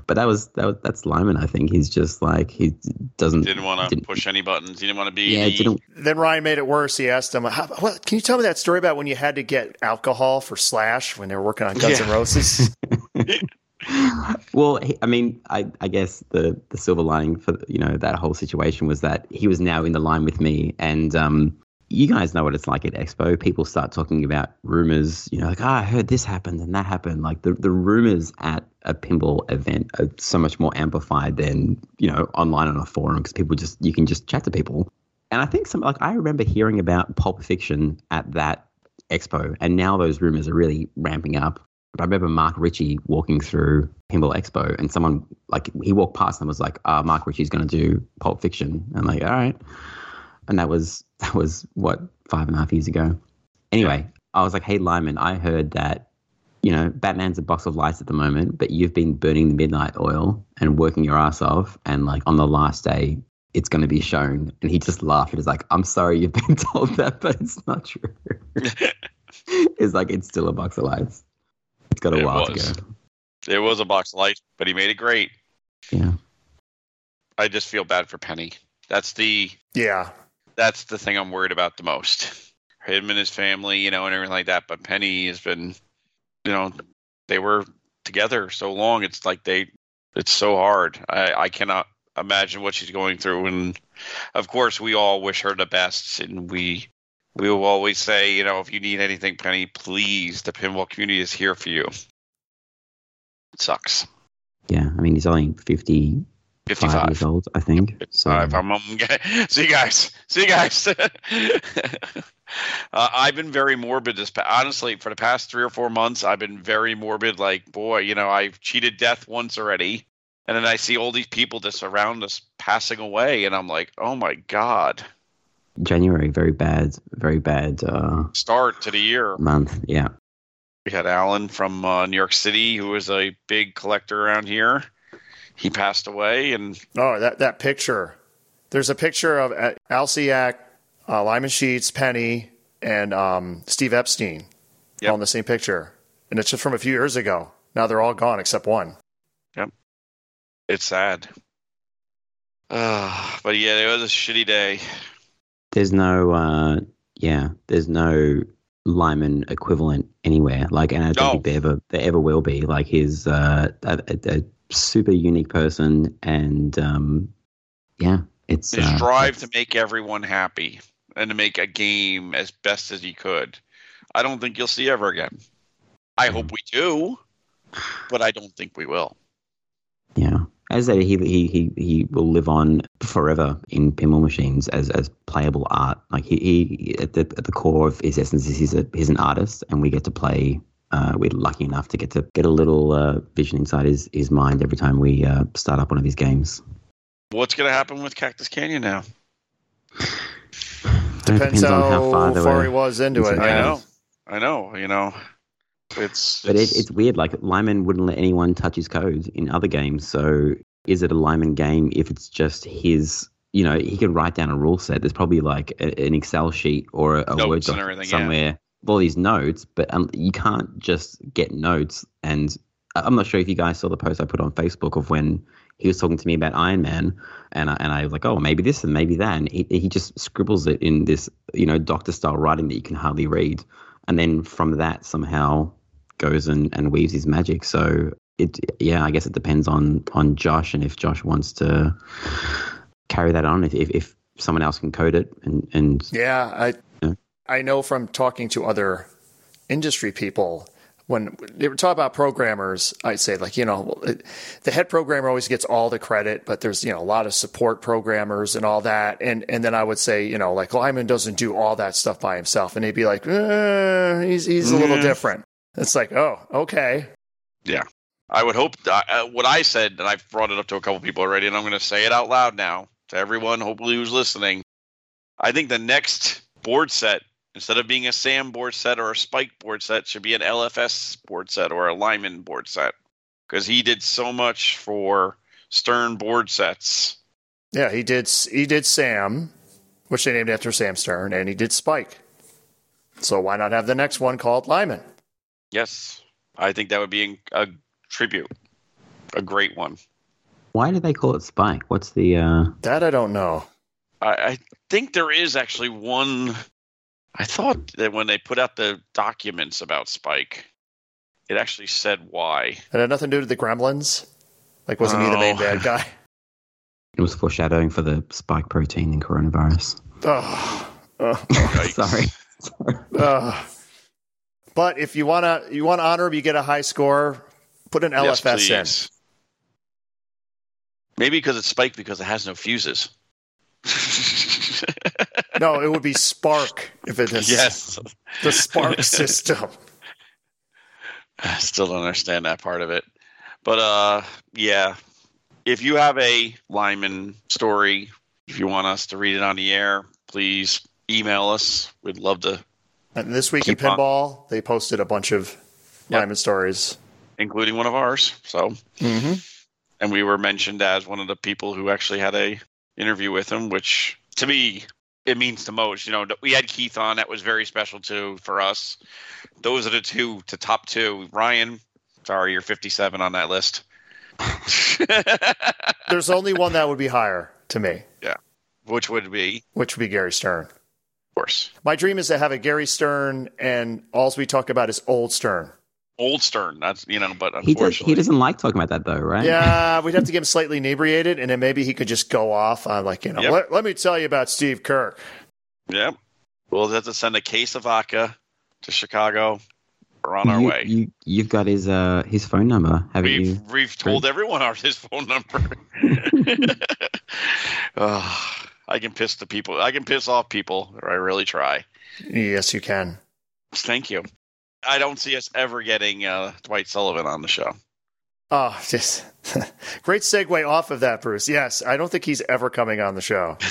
But that was that was that's Lyman. I think he's just like he doesn't Didn't want to push any buttons. He didn't want to be. Yeah, the, didn't Then Ryan made it worse. He asked him, How, what, "Can you tell me that story about when you had to get alcohol for Slash when they were working on Guns Yeah. N' Roses?" well, he, I mean, I, I guess the the silver lining for you know that whole situation was that he was now in the line with me, and um, you guys know what it's like at Expo. People start talking about rumors, you know, like, oh, I heard this happened and that happened. Like the the rumors at a pinball event are so much more amplified than you know online on a forum because people just you can just chat to people. And I think some like I remember hearing about Pulp Fiction at that expo, and now those rumors are really ramping up. But I remember Mark Ritchie walking through Pinball Expo, and someone like he walked past and was like, "Ah, Mark Ritchie's going to do Pulp Fiction." And I'm like, "All right," and that was that was what five and a half years ago. Anyway, I was like, "Hey, Lyman, I heard that." You know, Batman's a box of lights at the moment, but you've been burning the midnight oil and working your ass off. And like on the last day, it's going to be shown. And he just laughed. He's like, I'm sorry you've been told that, but it's not true. it's like, it's still a box of lights. It's got a It while was. to go. It was a box of lights, but he made it great. Yeah. I just feel bad for Penny. That's the yeah, that's the thing I'm worried about the most. Him and his family, you know, and everything like that. But Penny has been, you know, they were together so long. It's like they It's so hard. I, I cannot imagine what she's going through. And of course, we all wish her the best. And we we will always say, you know, if you need anything, Penny, please, the pinball community is here for you. It sucks. Yeah, I mean, he's only 50, 55 years old, I think. So. I'm, I'm, see you guys. See you guys. uh, I've been very morbid this. Honestly, for the past three or four months, I've been very morbid. Like, boy, you know, I've cheated death once already, and then I see all these people just around us passing away, and I'm like, oh my god. January, very bad, very bad uh, Start to the year. month. Yeah. We had Alan from uh, New York City, who was a big collector around here. He passed away, and Oh, that that picture. There's a picture of uh, Alciak, uh, Lyman Sheats, Penny, and um, Steve Epstein Yep. all in the same picture, and it's just from a few years ago. Now they're all gone except one. Yep, it's sad. Uh, but yeah, it was a shitty day. There's no, uh, yeah, there's no Lyman equivalent anywhere. Like, and I don't No. think there ever, there ever will be. Like, his, uh, a, a, a super unique person, and um, yeah, it's His uh, drive it's- to make everyone happy and to make a game as best as he could. I don't think you'll see ever again. I hope we do, but I don't think we will. Yeah. As I said, he, he he he will live on forever in pinball machines as as playable art. Like he, he at the at the core of his essence is he's a he's an artist, and we get to play. Uh, we're lucky enough to get to get a little uh, vision inside his his mind every time we uh, start up one of his games. What's going to happen with Cactus Canyon now? Depends, on how, how far, far were. he was into it. into I know. I know. You know, it's. But it, it's weird. Like Lyman wouldn't let anyone touch his code in other games. So is it a Lyman game if it's just his? You know, he could write down a rule set. There's probably like a, an Excel sheet or a, a Word and doc everything, yeah. All these notes, but um, you can't just get notes. And I'm not sure if you guys saw the post I put on Facebook of when he was talking to me about Iron Man, and I, and I was like, oh, maybe this and maybe that, and he, he just scribbles it in this, you know, doctor style writing that you can hardly read, and then from that somehow goes and, and weaves his magic. So it, yeah, I guess it depends on on Josh and if Josh wants to carry that on, if if, if someone else can code it, and and Yeah, I. I know from talking to other industry people when they were talking about programmers, I'd say like you know it, the head programmer always gets all the credit, but there's you know a lot of support programmers and all that, and and then I would say you know like Lyman doesn't do all that stuff by himself, and he'd be like eh, he's he's a little different. It's like oh okay, yeah. I would hope uh, uh, what I said, and I've brought it up to a couple people already, and I'm going to say it out loud now to everyone, hopefully who's listening. I think the next board set, instead of being a SAM board set or a Spike board set, should be an LFS board set or a Lyman board set because he did so much for Stern board sets. yeah he did he did Sam, which they named after Sam Stern, and he did Spike. So why not have the next one called Lyman? Yes, I think that would be a tribute, a great one. why do they call it Spike? What's the uh, That I don't know. I, I think there is actually one. I thought that when they put out the documents about Spike, it actually said why. It had nothing to do with the Gremlins. Like, wasn't he the main Oh. bad guy? it was foreshadowing for the spike protein in coronavirus. Oh, oh, Yikes. Sorry. oh. But if you wanna you want to honor him, you get a high score. Put an Yes, LFS in. Maybe because it's Spike because it has no fuses. No, it would be Spark if it is yes. the Spark system. I still don't understand that part of it. But uh yeah. If you have a Lyman story, if you want us to read it on the air, please email us. We'd love to And this week Keep in on. pinball, they posted a bunch of Yep. Lyman stories. including one of ours. So Mm-hmm. and we were mentioned as one of the people who actually had a interview with him, which to me it means the most. You know, we had Keith on; that was very special too for us. Those are the two to top two. Ryan, sorry, you're 57 on that list. There's only one that would be higher to me, Yeah, Which would be, which would be Gary Stern. of course. My dream is to have a Gary Stern, and all we talk about is old Stern. Old Stern. That's you know, but He does. unfortunately, He doesn't like talking about that though, right? Yeah, we'd have to get him slightly inebriated, and then maybe he could just go off on like you know. Yep. Let, let me tell you about Steve Kirk. Yep. We'll have to send a case of vodka to Chicago. We're on our you, way. You, you've got his uh his phone number, haven't we've you? we've told everyone our his phone number. Ugh, I can piss the people. I can piss off people. Or I really try. Yes, you can. Thank you. I don't see us ever getting uh, Dwight Sullivan on the show. Oh, just great segue off of that, Bruce. Yes, I don't think he's ever coming on the show.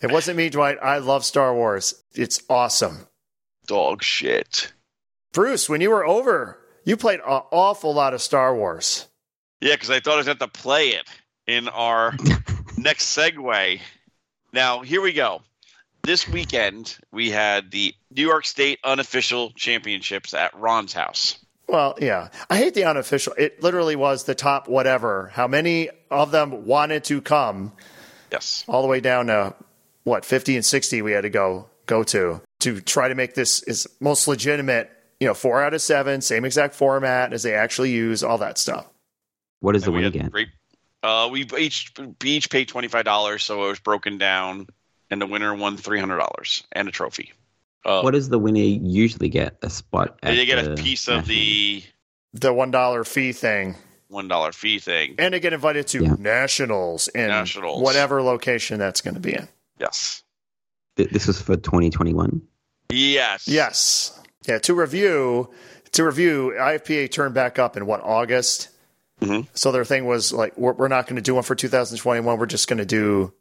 It wasn't me, Dwight. I love Star Wars. It's awesome. Dog shit. Bruce, when you were over, you played an awful lot of Star Wars. Yeah, because I thought I was going to have to play it in our next segue. Now, here we go. This weekend, we had the New York State unofficial championships at Ron's house. Well, yeah. I hate the unofficial. It literally was the top whatever. How many of them wanted to come Yes. all the way down to what, 50 and 60 we had to go go to to try to make this is most legitimate, you know, 4 out of 7, same exact format as they actually use, all that stuff. What is the And we win again? Great, uh, we each we each paid twenty five dollars, so it was broken down, and the winner won three hundred dollars and a trophy. Uh, What does the winner usually get? A spot? At they get a piece of the The $1 fee thing. one dollar fee thing. And they get invited to Yeah. nationals in Nationals. whatever location that's going to be in. Yes. Th- This was for 2021. Yes. Yes. Yeah, to review, to review, IFPA turned back up in what August. Mhm. So their thing was like, we're, we're not going to do one for 2021. We're just going to do,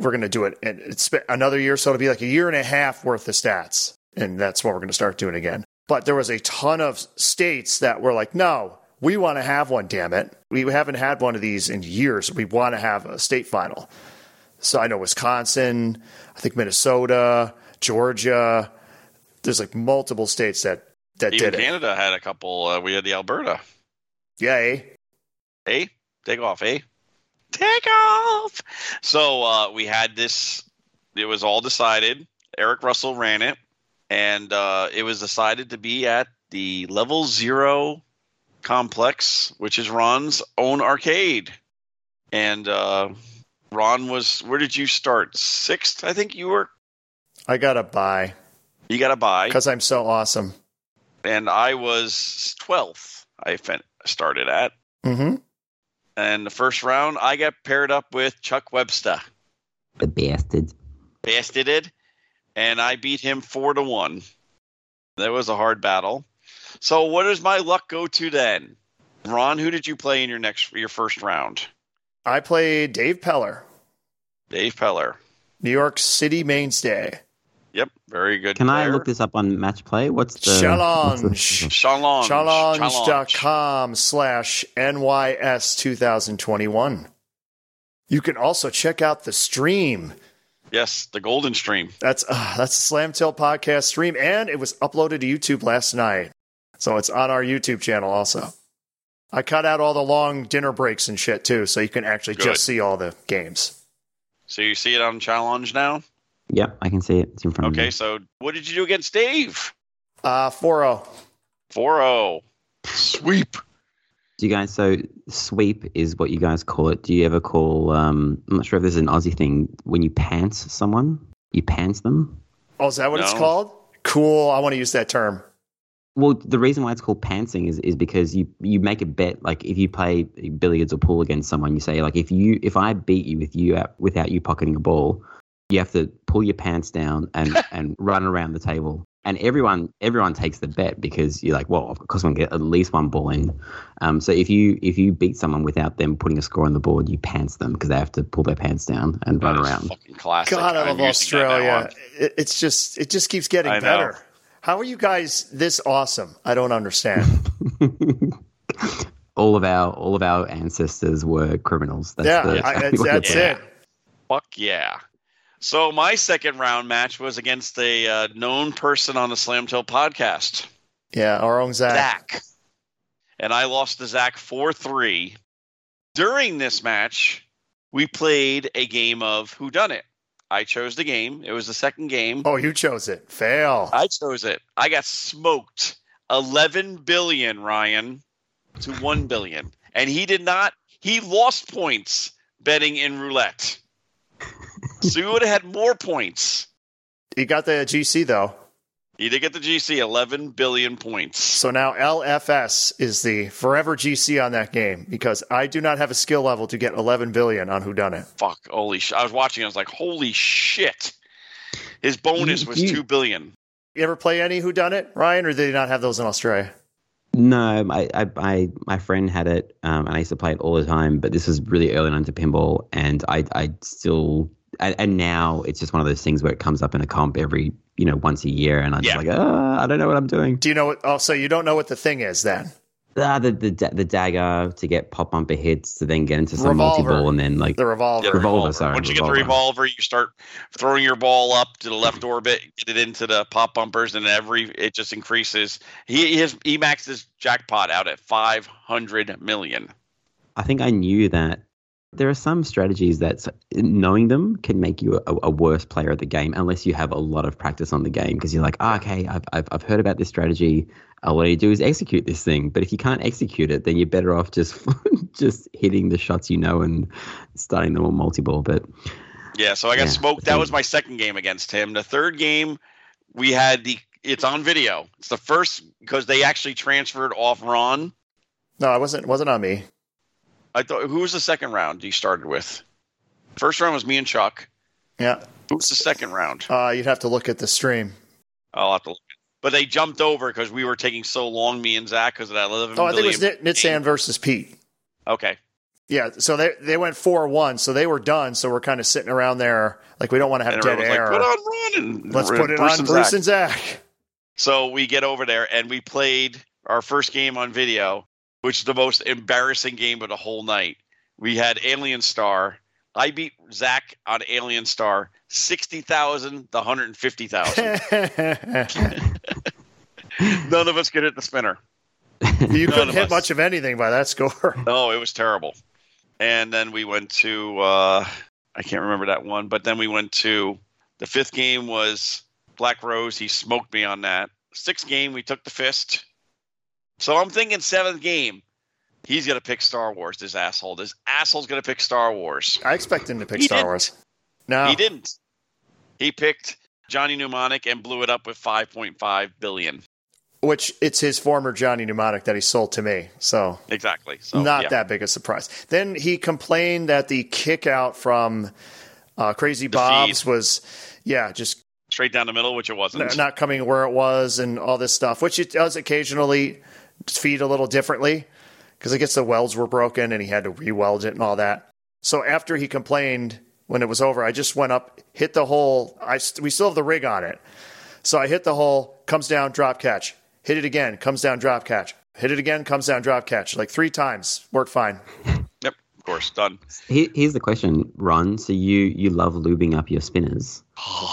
we're going to do it, and it's another year, so it'll be like a year and a half worth of stats, and that's what we're going to start doing again. But there was a ton of states that were like, no, we want to have one. Damn it, we haven't had one of these in years. We want to have a state final. So I know Wisconsin, I think Minnesota, Georgia. There's like multiple states that that Even did it. Canada had a couple. Uh, we had the Alberta. Yay! Eh? Take off, eh? Take off. So uh, we had this. It was all decided. Eric Russell ran it, and uh, it was decided to be at the Level Zero complex, which is Ron's own arcade. And uh, Ron was. Where did you start? Sixth, I think you were. I gotta buy You got to buy, because I'm so awesome. and I was twelfth. I started at. hmm And the first round, I got paired up with Chuck Webster. The bastard. Bastarded, and I beat him four to one. That was a hard battle. So, what does my luck go to then? Ron, who did you play in your next your first round? I played Dave Peller, Dave Peller. New York City mainstay. Yep, very good. Can I look this up on Match Play? What's the Challenge. what's the- Challenge. Challenge.com slash NYS 2021. You can also check out the stream. Yes, the Golden Stream. That's uh, that's the Slam Tilt podcast stream, and it was uploaded to YouTube last night, so it's on our YouTube channel also. I cut out all the long dinner breaks and shit too, so you can actually Good. just see all the games. So you see it on Challenge now. Yep, I can see it. It's in front of me. Okay, so what did you do against Dave? Uh, 4-0. 4-0. Sweep. Do you guys so sweep is what you guys call it? Do you ever call? Um, I'm not sure if this is an Aussie thing. When you pants someone, you pants them. Oh, is that what it's called? Cool. I want to use that term. Well, the reason why it's called pantsing is, is because you you make a bet. Like if you play billiards or pool against someone, you say like if you if I beat you with you out, without you pocketing a ball, you have to pull your pants down and and run around the table. And everyone everyone takes the bet because you're like, well, of course, I'm gonna get at least one ball in. Um, so if you if you beat someone without them putting a score on the board, you pants them because they have to pull their pants down and run around. Classic. God, I love using that now Australia. It, it's just it just keeps getting I know. better. How are you guys this awesome? I don't understand. all of our all of our ancestors were criminals. That's yeah, the, I, that's, that's it is. Yeah. it. Fuck yeah. So my second round match was against a uh, known person on the Slam Tilt podcast, Yeah, our own Zach. Zach. And I lost to Zach 4 3. During this match, we played a game of Who Dunnit. I chose the game. It was the second game. Oh, you chose it. Fail. I chose it. I got smoked. 11 billion, Ryan, to 1 billion. And he did not, he lost points betting in roulette. So he would have had more points. He got the GC though. He did get the GC, 11 billion points. So now LFS is the forever GC on that game because I do not have a skill level to get 11 billion on who dunnit. Fuck, holy shit. I was watching, I was like, holy shit. His bonus was 2 billion. You ever play any who dunnit, Ryan, or did they not have those in Australia? No, I, I, I, my friend had it, um, and I used to play it all the time. But this was really early on into pinball, and I, I still, and, and now it's just one of those things where it comes up in a comp every, you know, once a year, and I'm Yeah. just like, ah, I don't know what I'm doing. Do you know what? Oh, so you don't know what the thing is then? Ah, the, the, the dagger to get pop bumper hits to then get into some multi ball, and then like The revolver. Yeah, Revolver, sorry, Once you get the revolver. revolver, you start throwing your ball up to the left orbit, get it into the pop bumpers, and every it just increases. He his he maxed his jackpot out at five hundred million. I think I knew that there are some strategies that knowing them can make you a, a worse player at the game unless you have a lot of practice on the game because you're like, ah, okay, I've, I've, I've heard about this strategy. All I do is execute this thing. But if you can't execute it, then you're better off just just hitting the shots you know and starting them on multi ball. But Yeah, so I got Yeah, smoked. That was my second game against him. The third game, we had the. It's on video. It's the first because they actually transferred off Ron. No, it wasn't. Wasn't on me. I thought who was the second round you started with? First round was me and Chuck. Yeah. Who was the second round? Uh, you'd have to look at the stream. I'll have to look. But they jumped over because we were taking so long, me and Zach, because of that 11 Oh, I think it was Nitsan versus Pete. Okay. Yeah, so they they went four one, so they were done. So we're kind of sitting around there like we don't want to have And dead air. like, put on Ron and Let's put it Bruce on and Bruce Zach. and Zach. So we get over there and we played our first game on video, which is the most embarrassing game of the whole night. We had Alien Star. I beat Zach on Alien Star, sixty thousand to one hundred fifty thousand. None of us could hit the spinner. you None couldn't hit us. much of anything by that score. No, it was terrible. And then we went to uh, I can't remember that one, but then we went to the fifth game was Black Rose. He smoked me on that. Sixth game we took the fist. So I'm thinking seventh game. He's gonna pick Star Wars. This asshole. This asshole's gonna pick Star Wars. I expect him to pick He Star didn't. Wars. No, He didn't. He picked Johnny Mnemonic and blew it up with 5.5 billion. which it's his former Johnny Mnemonic that he sold to me. So Exactly. So not yeah. that big a surprise. Then he complained that the kick out from uh, Crazy The Bob's feed. was, yeah, just straight down the middle, which it wasn't. not coming where it was and all this stuff, which it does occasionally feed a little differently because I guess the welds were broken and he had to re-weld it and all that. So after he complained when it was over, I just went up, hit the hole. I st- we still have the rig on it, so I hit the hole, comes down, drop catch, hit it again, comes down, drop catch, hit it again, comes down, drop catch, like three times, worked fine. Yep. Of course. Done. here's the question, Ron. So you you love lubing up your spinners.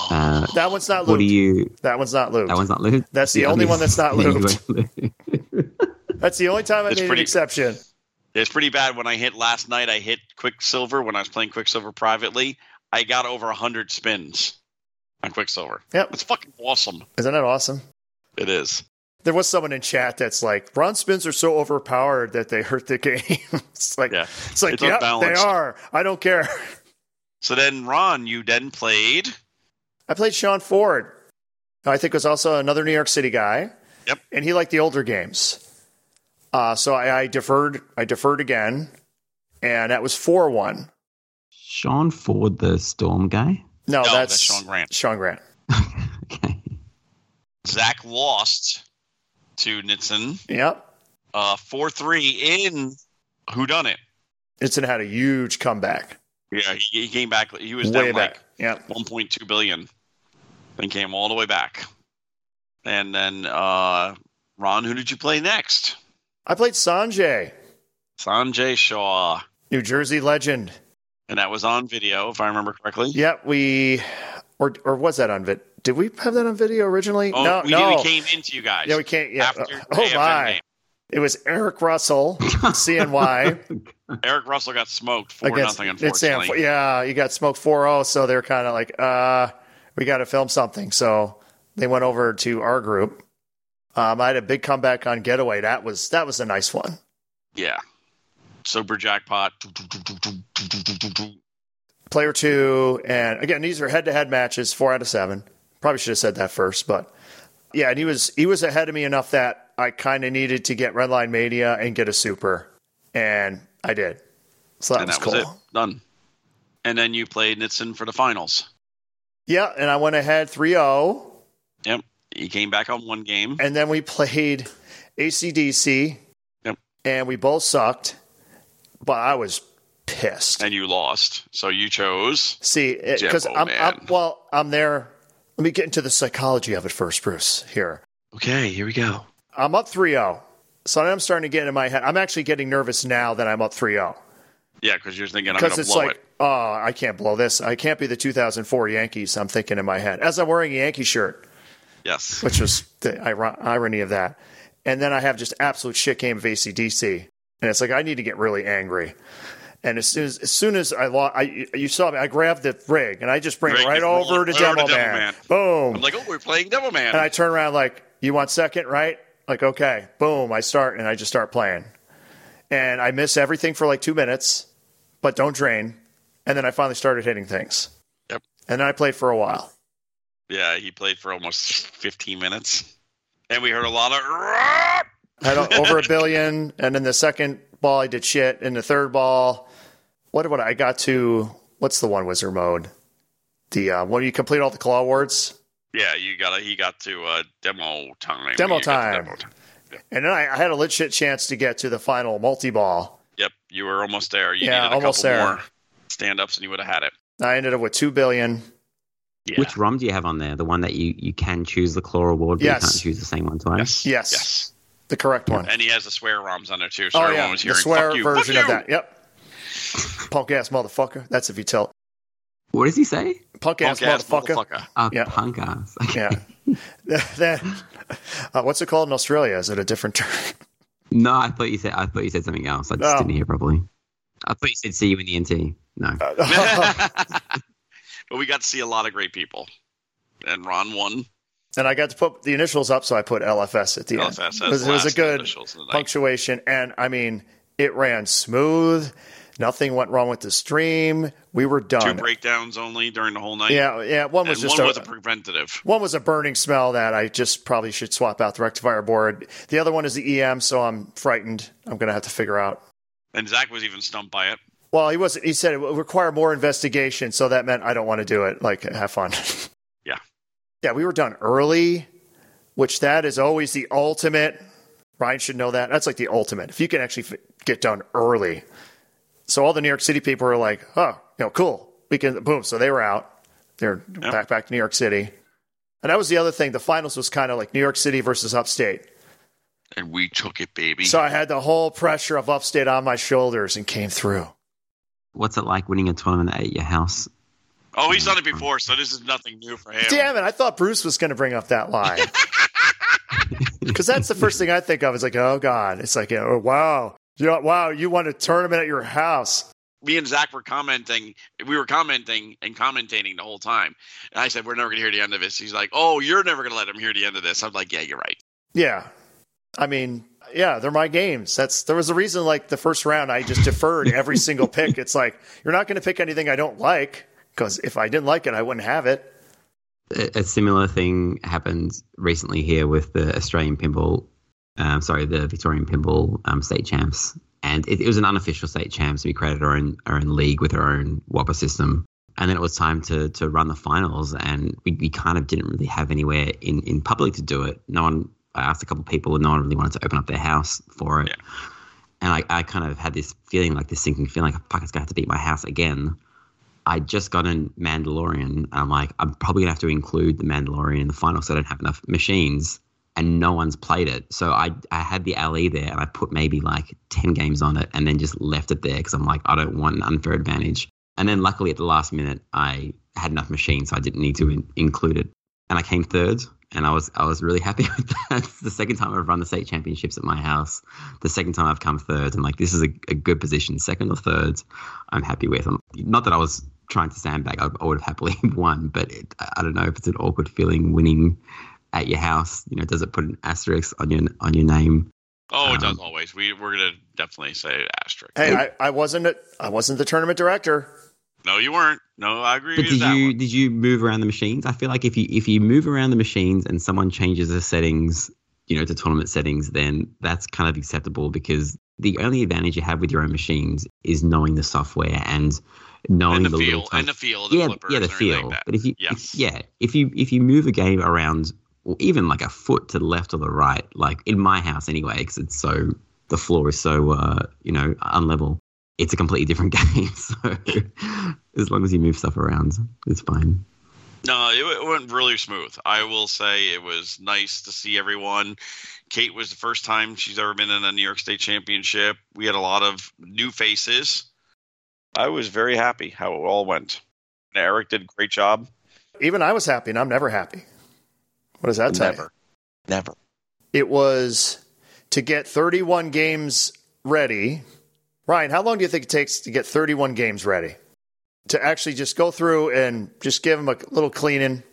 Uh, That one's not lubed. what do lubed. you? That one's not lubed. That one's not lubed. That's the only one that's not lubed. That's the only time I It's made pretty- an exception. It's pretty bad. When I hit last night, I hit Quicksilver when I was playing Quicksilver privately. I got over 100 spins on Quicksilver. Yep. It's fucking awesome. Isn't that awesome? It is. There was someone in chat that's like, Ron spins are so overpowered that they hurt the game. it's like, Yeah. it's like, It's yep, they are. I don't care. So then, Ron, you then played. I played Sean Ford. I think was also another New York City guy. Yep. And he liked the older games. Uh, so I, I deferred. I deferred again, and that was four one. Sean Ford, the Storm guy. No, No, that's, that's Sean Grant. Sean Grant. okay. Zach lost to Nitson Yep. uh, 4 3 in Who Dunnit? Itson had a huge comeback. Yeah, he, he came back. He was Way down back. like Yep. 1.2 billion. Then came all the way back. And then, uh, Ron, who did you play next? I played Sanjay, Sanjay Shaw. New Jersey legend. And that was on video, if I remember correctly. Yep, we or or was that on vid? Did we have that on video originally? Oh, no, we, no. we came into you guys. yeah, we can't. Yeah. After oh my! It was Eric Russell, CNY Eric Russell got smoked 4 against nothing, unfortunately. Yeah, you got smoked 4-0, so they're kind of like, uh, we got to film something. So they went over to our group. Um, I had a big comeback on Getaway. That was that was a nice one. Yeah. Sober jackpot. Player two, and again, these are head-to-head matches, four out of seven. Probably should have said that first, but yeah, and he was he was ahead of me enough that I kind of needed to get Redline Mania and get a super, and I did. So that and was that cool. was. Done. And then you played Nitson for the finals. Yeah, and I went ahead 3-0, Yep. He came back on one game. and then we played ACDC, Yep. and we both sucked, but I was pissed. And you lost. So you chose. See, because I'm, I'm well, I'm there. Let me get into the psychology of it first, Bruce. Here, Okay, here we go. I'm up 3-0. So I'm starting to get in my head. I'm actually getting nervous now that I'm up 3-0 Yeah, because you're thinking I'm going because to it's blow like, it. oh, I can't blow this. I can't be the 2004 Yankees. I'm thinking in my head as I'm wearing a Yankee shirt, Yes. which was the ir- irony of that. And then I have just absolute shit game of ACDC, and it's like I need to get really angry. And as soon as, as soon as I lost, I, you saw me. I grabbed the rig and I just bring Rig it right over to Demo to Man. Man. Boom. I'm like, oh, we're playing Devil Man. And I turn around like, you want second, right? Like, okay, boom. I start and I just start playing. And I miss everything for like two minutes, but don't drain. And then I finally started hitting things. Yep. And then I played for a while. Yeah, he played for almost 15 minutes. And we heard a lot of. Had over a billion. And then the second ball, I did shit. And the third ball, what what I got to? What's the one wizard mode? The uh, when you complete all the claw words. Yeah, you got He got to uh, demo time. Demo You got to time. demo time. And then I, I had a legit shit chance to get to the final multi ball. Yep, you were almost there. You Yeah, needed a almost couple there. more stand ups and you would have had it. I ended up with two billion. Yeah. Which ROM do you have on there? The one that you, you can choose the claw reward, but Yes. you can't choose the same one twice? Yes. Yes. Yes. The correct one. And he has the swear ROMs on there too. So Oh yeah, was the hearing swear Fuck you, version fuck of that. Yep. Punk ass motherfucker. That's if you tell What does he say? punk ass Punk ass motherfucker. motherfucker. Uh, Yeah. Punk ass. Yeah. then, uh, what's it called in Australia? Is it a different term? No, I thought you said I thought you said something else. I just No. didn't hear properly. I thought you said see you in the NT. No. but we got to see a lot of great people. And Ron won. and I got to put the initials up, so I put LFS at the end. LFS It was, it was a good initials of the night. punctuation, and I mean, it ran smooth. Nothing went wrong with the stream. We were done. Two breakdowns only during the whole night. Yeah, yeah. One was and just one a, was a preventative. One was a burning smell that I just probably should swap out the rectifier board. The other one is the EM, so I'm frightened. I'm going to have to figure out. And Zach was even stumped by it. Well, he wasn't. He said it would require more investigation, so that meant I don't want to do it. Like, have fun. Yeah. Yeah, we were done early, which that is always the ultimate. Ryan should know that. That's like the ultimate. If you can actually f- get done early. So all the New York City people were like, "Oh, you know, cool. We can." Boom. So they were out. They're back back to New York City. And that was the other thing. The finals was kind of like New York City versus Upstate. And we took it, baby. So I had the whole pressure of Upstate on my shoulders and came through. What's it like winning a tournament at your house? oh, he's done it before, so this is nothing new for him. Damn it! I thought Bruce was going to bring up that line because that's the first thing I think of. It's like, oh god, it's like, oh wow, you know, wow, you won a tournament at your house. Me and Zach were commenting. We were commenting and commentating the whole time. And I said, We're never going to hear the end of this. He's like, Oh, you're never going to let him hear the end of this. I'm like, Yeah, you're right. Yeah, I mean, yeah, they're my games. That's there was a reason. Like the first round, I just deferred every single pick. It's like you're not going to pick anything I don't like because if I didn't like it, I wouldn't have it. A, a similar thing happened recently here with the Australian pinball, um, sorry, the Victorian pinball um, state champs, and it, it was an unofficial state champs. We created our own our own league with our own Whopper system, and then it was time to to run the finals, and we, we kind of didn't really have anywhere in in public to do it. No one. I asked a couple of people, and no one really wanted to open up their house for it. Yeah. And I, I kind of had this feeling, like this sinking feeling, like fuck, it's gonna have to beat my house again. I just got in Mandalorian. And I'm like, I'm probably gonna have to include the Mandalorian in the final, so I don't have enough machines, and no one's played it. So I I had the LE there, and I put maybe like ten games on it, and then just left it there because I'm like, I don't want an unfair advantage. And then luckily at the last minute, I had enough machines, so I didn't need to in- include it, and I came third. And I was I was really happy with that. It's the second time I've run the state championships at my house. The second time I've come third. I'm like, this is a, a good position, second or third. I'm happy with. I'm, not that I was trying to sandbag. I, I would have happily won, but it, I I don't know if it's an awkward feeling winning at your house? You know, does it put an asterisk on your on your name? Oh, it does Um, always. We we're gonna definitely say asterisk. Hey, I, I wasn't a, I wasn't the tournament director. No, you weren't. No, I agree But with did that you one. did you move around the machines? I feel like if you if you move around the machines and someone changes the settings, you know, to tournament settings, then that's kind of acceptable because the only advantage you have with your own machines is knowing the software and knowing And the the little feel, and the feel, the yeah, flippers, yeah, the feel. like. But if you, if- yeah, if you if you move a game around, or even like a foot to the left or the right, like in my house anyway, because it's so the floor is so uh, you know unlevel, it's a completely different game. So as long as you move stuff around, it's fine. No, it, it went really smooth. I will say it was nice to see everyone. Kate was the first time she's ever been in a New York State Championship. We had a lot of new faces. I was very happy how it all went. Eric did a great job. Even I was happy, and I'm never happy. What does that tell you? Never, never. It was to get 31 games ready. Ryan, how long do you think it takes to get 31 games ready? To actually just go through and just give them a little cleaning,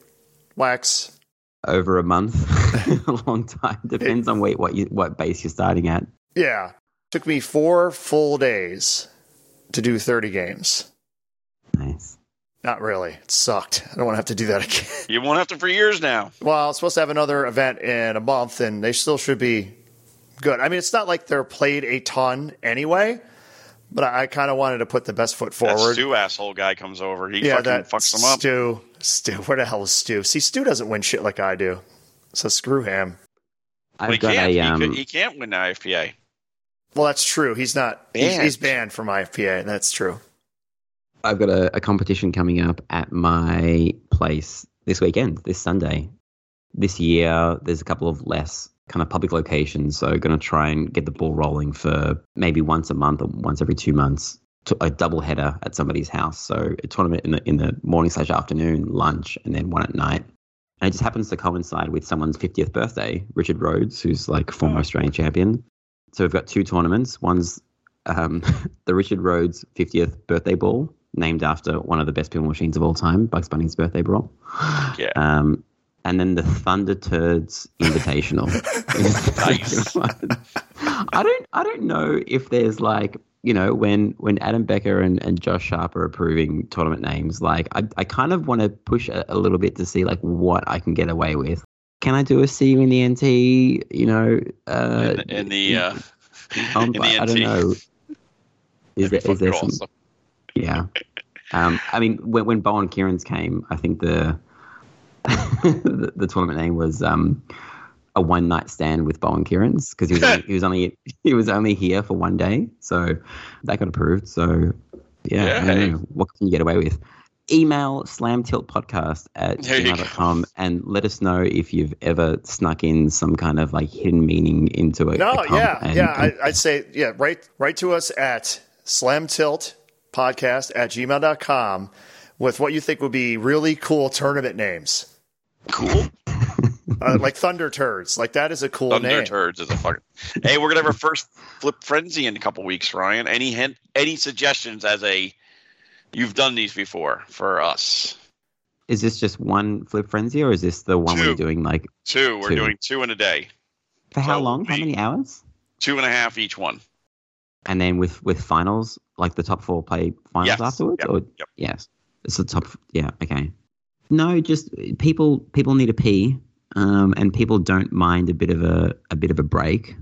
wax. Over a month, a long time depends on wait what you what base you're starting at. Yeah. Took me four full days to do 30 games. Nice. Not really. It sucked. I don't want to have to do that again. You won't have to for years now. Well, it's supposed to have another event in a month, and they still should be good. I mean, it's not like they're played a ton anyway, but I, I kind of wanted to put the best foot That forward. Stu asshole guy comes over. He yeah, fucking that fucks them up. Stu, Stu, where the hell is Stu? See, Stu doesn't win shit like I do, so screw him. But he I've got can't. a He um. could- he, can't win the IFPA. Well, that's true. He's not. He's, Banned. he's banned from IFPA. That's true. I've got a, a competition coming up at my place this weekend, this Sunday. This year, there's a couple of less kind of public locations, so going to try and get the ball rolling for maybe once a month or once every two months, to a double header at somebody's house. So a tournament in the in the morning slash afternoon, lunch, and then one at night. And it just happens to coincide with someone's 50th birthday, Richard Rhodes, who's like former Australian champion. So we've got two tournaments. One's um, the Richard Rhodes 50th birthday ball, named after one of the best pinball machines of all time, Bugs Bunny's birthday ball. Yeah. Um, and then the Thunder Turds Invitational. I don't. I don't know if there's like you know when when Adam Becker and, and Josh Sharpe are approving tournament names. Like I, I kind of want to push a, a little bit to see like what I can get away with. Can I do a see you in the NT? You know, uh, in, in the uh, um, in the I don't NT. know. Is there, is there some? awesome. Yeah. Um, I mean, when, when Bowen Kerins came, I think the the, the tournament name was um, a one night stand with Bowen Kerins because he was only, he was only he was only here for one day, so that got approved. So yeah, Yeah, I don't know. what can you get away with? Email slamtiltpodcast at There you gmail.com and let us know if you've ever snuck in some kind of like hidden meaning into it. No, a yeah, and- yeah. and- I, I'd say, yeah, write, write to us at slamtiltpodcast at gmail.com with what you think would be really cool tournament names. Cool. Uh, like Thunder Turds. Like, that is a cool Thunder name. turds is a fucking. Hey, we're gonna have our first flip frenzy in a couple weeks, Ryan. Any hint? Any suggestions as a? You've done these before for us. Is this just one flip frenzy or is this the one where Two. you're doing like Two. We're Two. doing two in a day. for how So long? How many hours? Two and a half each one. And then with with finals, like the top four play finals Yes. afterwards, Yep. or Yep. yes, it's the top. Yeah, okay. No, just people people need a pee, um, and people don't mind a bit of a a bit of a break.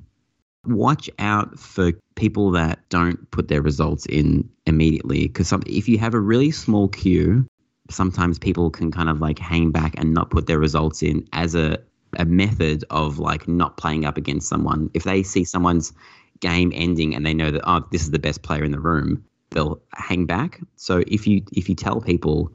Watch out for people that don't put their results in immediately, because if you have a really small queue, sometimes people can kind of like hang back and not put their results in as a a method of like not playing up against someone. If they see someone's game ending and they know that oh this is the best player in the room, they'll hang back. So if you if you tell people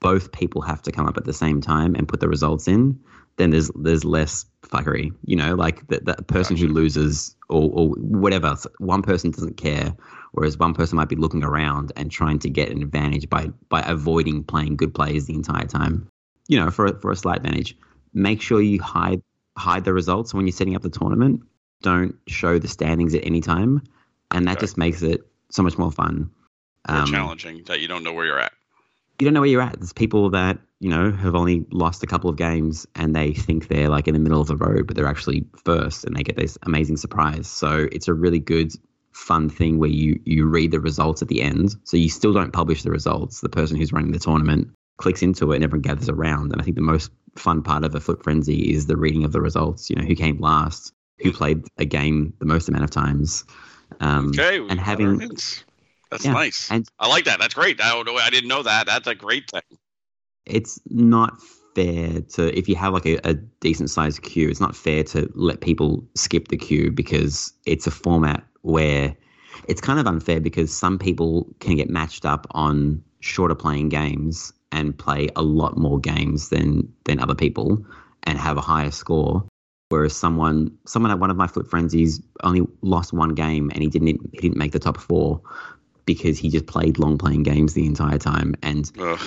both people have to come up at the same time and put the results in, then there's there's less fuckery. You know, like that the person who loses or, or whatever, one person doesn't care, whereas one person might be looking around and trying to get an advantage by by avoiding playing good players the entire time. You know, for a- for a slight advantage. Make sure you hide hide the results when you're setting up the tournament. Don't show the standings at any time, and that Okay. just makes it so much more fun. More Um, challenging that you don't know where you're at. You don't know where you're at. There's people that you know, have only lost a couple of games and they think they're like in the middle of the road, but they're actually first and they get this amazing surprise. So it's a really good, fun thing where you, you read the results at the end. So you still don't publish the results. The person who's running the tournament clicks into it and everyone gathers around. And I think the most fun part of a Flip Frenzy is the reading of the results. You know, who came last, who played a game the most amount of times. Um, Okay, and having. That's yeah, nice. and I like that. That's great. I, don't know- I didn't know that. That's a great thing. it's not fair to if you have like a, a decent sized queue it's not fair to let people skip the queue because it's a format where it's kind of unfair because some people can get matched up on shorter playing games and play a lot more games than than other people and have a higher score whereas someone someone at one of my flip frenzies only lost one game and he didn't he didn't make the top 4 because he just played long playing games the entire time and Ugh.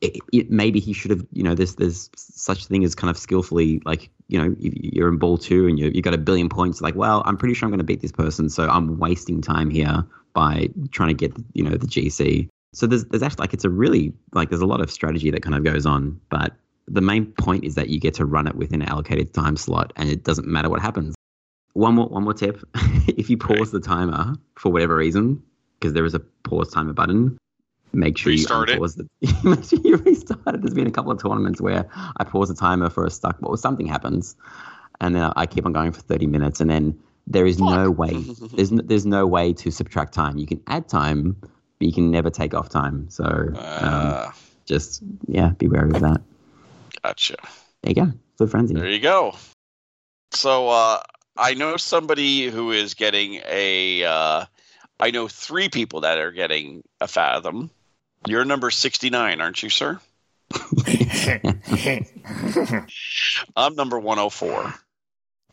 it, it, maybe he should have, you know, there's there's such thing as kind of skillfully, like, you know, you're in ball two and you you got a billion points, like, well, I'm pretty sure I'm going to beat this person, so I'm wasting time here by trying to get, you know, the GC. So there's there's actually like it's a really like there's a lot of strategy that kind of goes on, but the main point is that you get to run it within an allocated time slot, and it doesn't matter what happens. One more one more tip: if you pause the timer for whatever reason, because there is a pause timer button, make sure Restart you it. the make sure you restart it. There's been a couple of tournaments where I pause the timer for a stuck ball, something happens, and then I keep on going for 30 minutes, and then there is no way there's no, there's no way to subtract time. You can add time, but you can never take off time. So um, Uh, just yeah, be wary of that. gotcha. There you go, flip frenzy. There you go. So uh, I know somebody who is getting a. I know three people that are getting a Fathom. You're number 69, aren't you, sir? I'm number 104.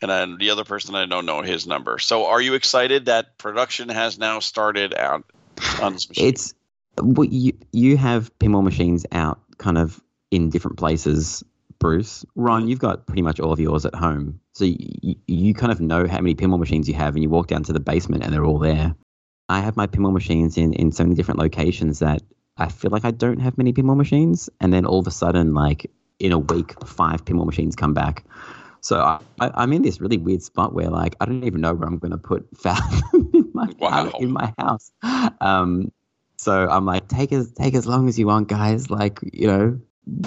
And then the other person, I don't know his number. So are you excited that production has now started out on this machine? It's well, you you have pinball machines out kind of in different places. Bruce, Ron, mm-hmm. you've got pretty much all of yours at home, so you, you kind of know how many pinball machines you have, and you walk down to the basement and they're all there. I have my pinball machines in in so many different locations that I feel like I don't have many pinball machines, and then all of a sudden, like in a week, five pinball machines come back. So I, I'm in this really weird spot where like I don't even know where I'm going to put Fathom in my Wow. in my house. Um, so I'm like, take as take as long as you want, guys. Like you know,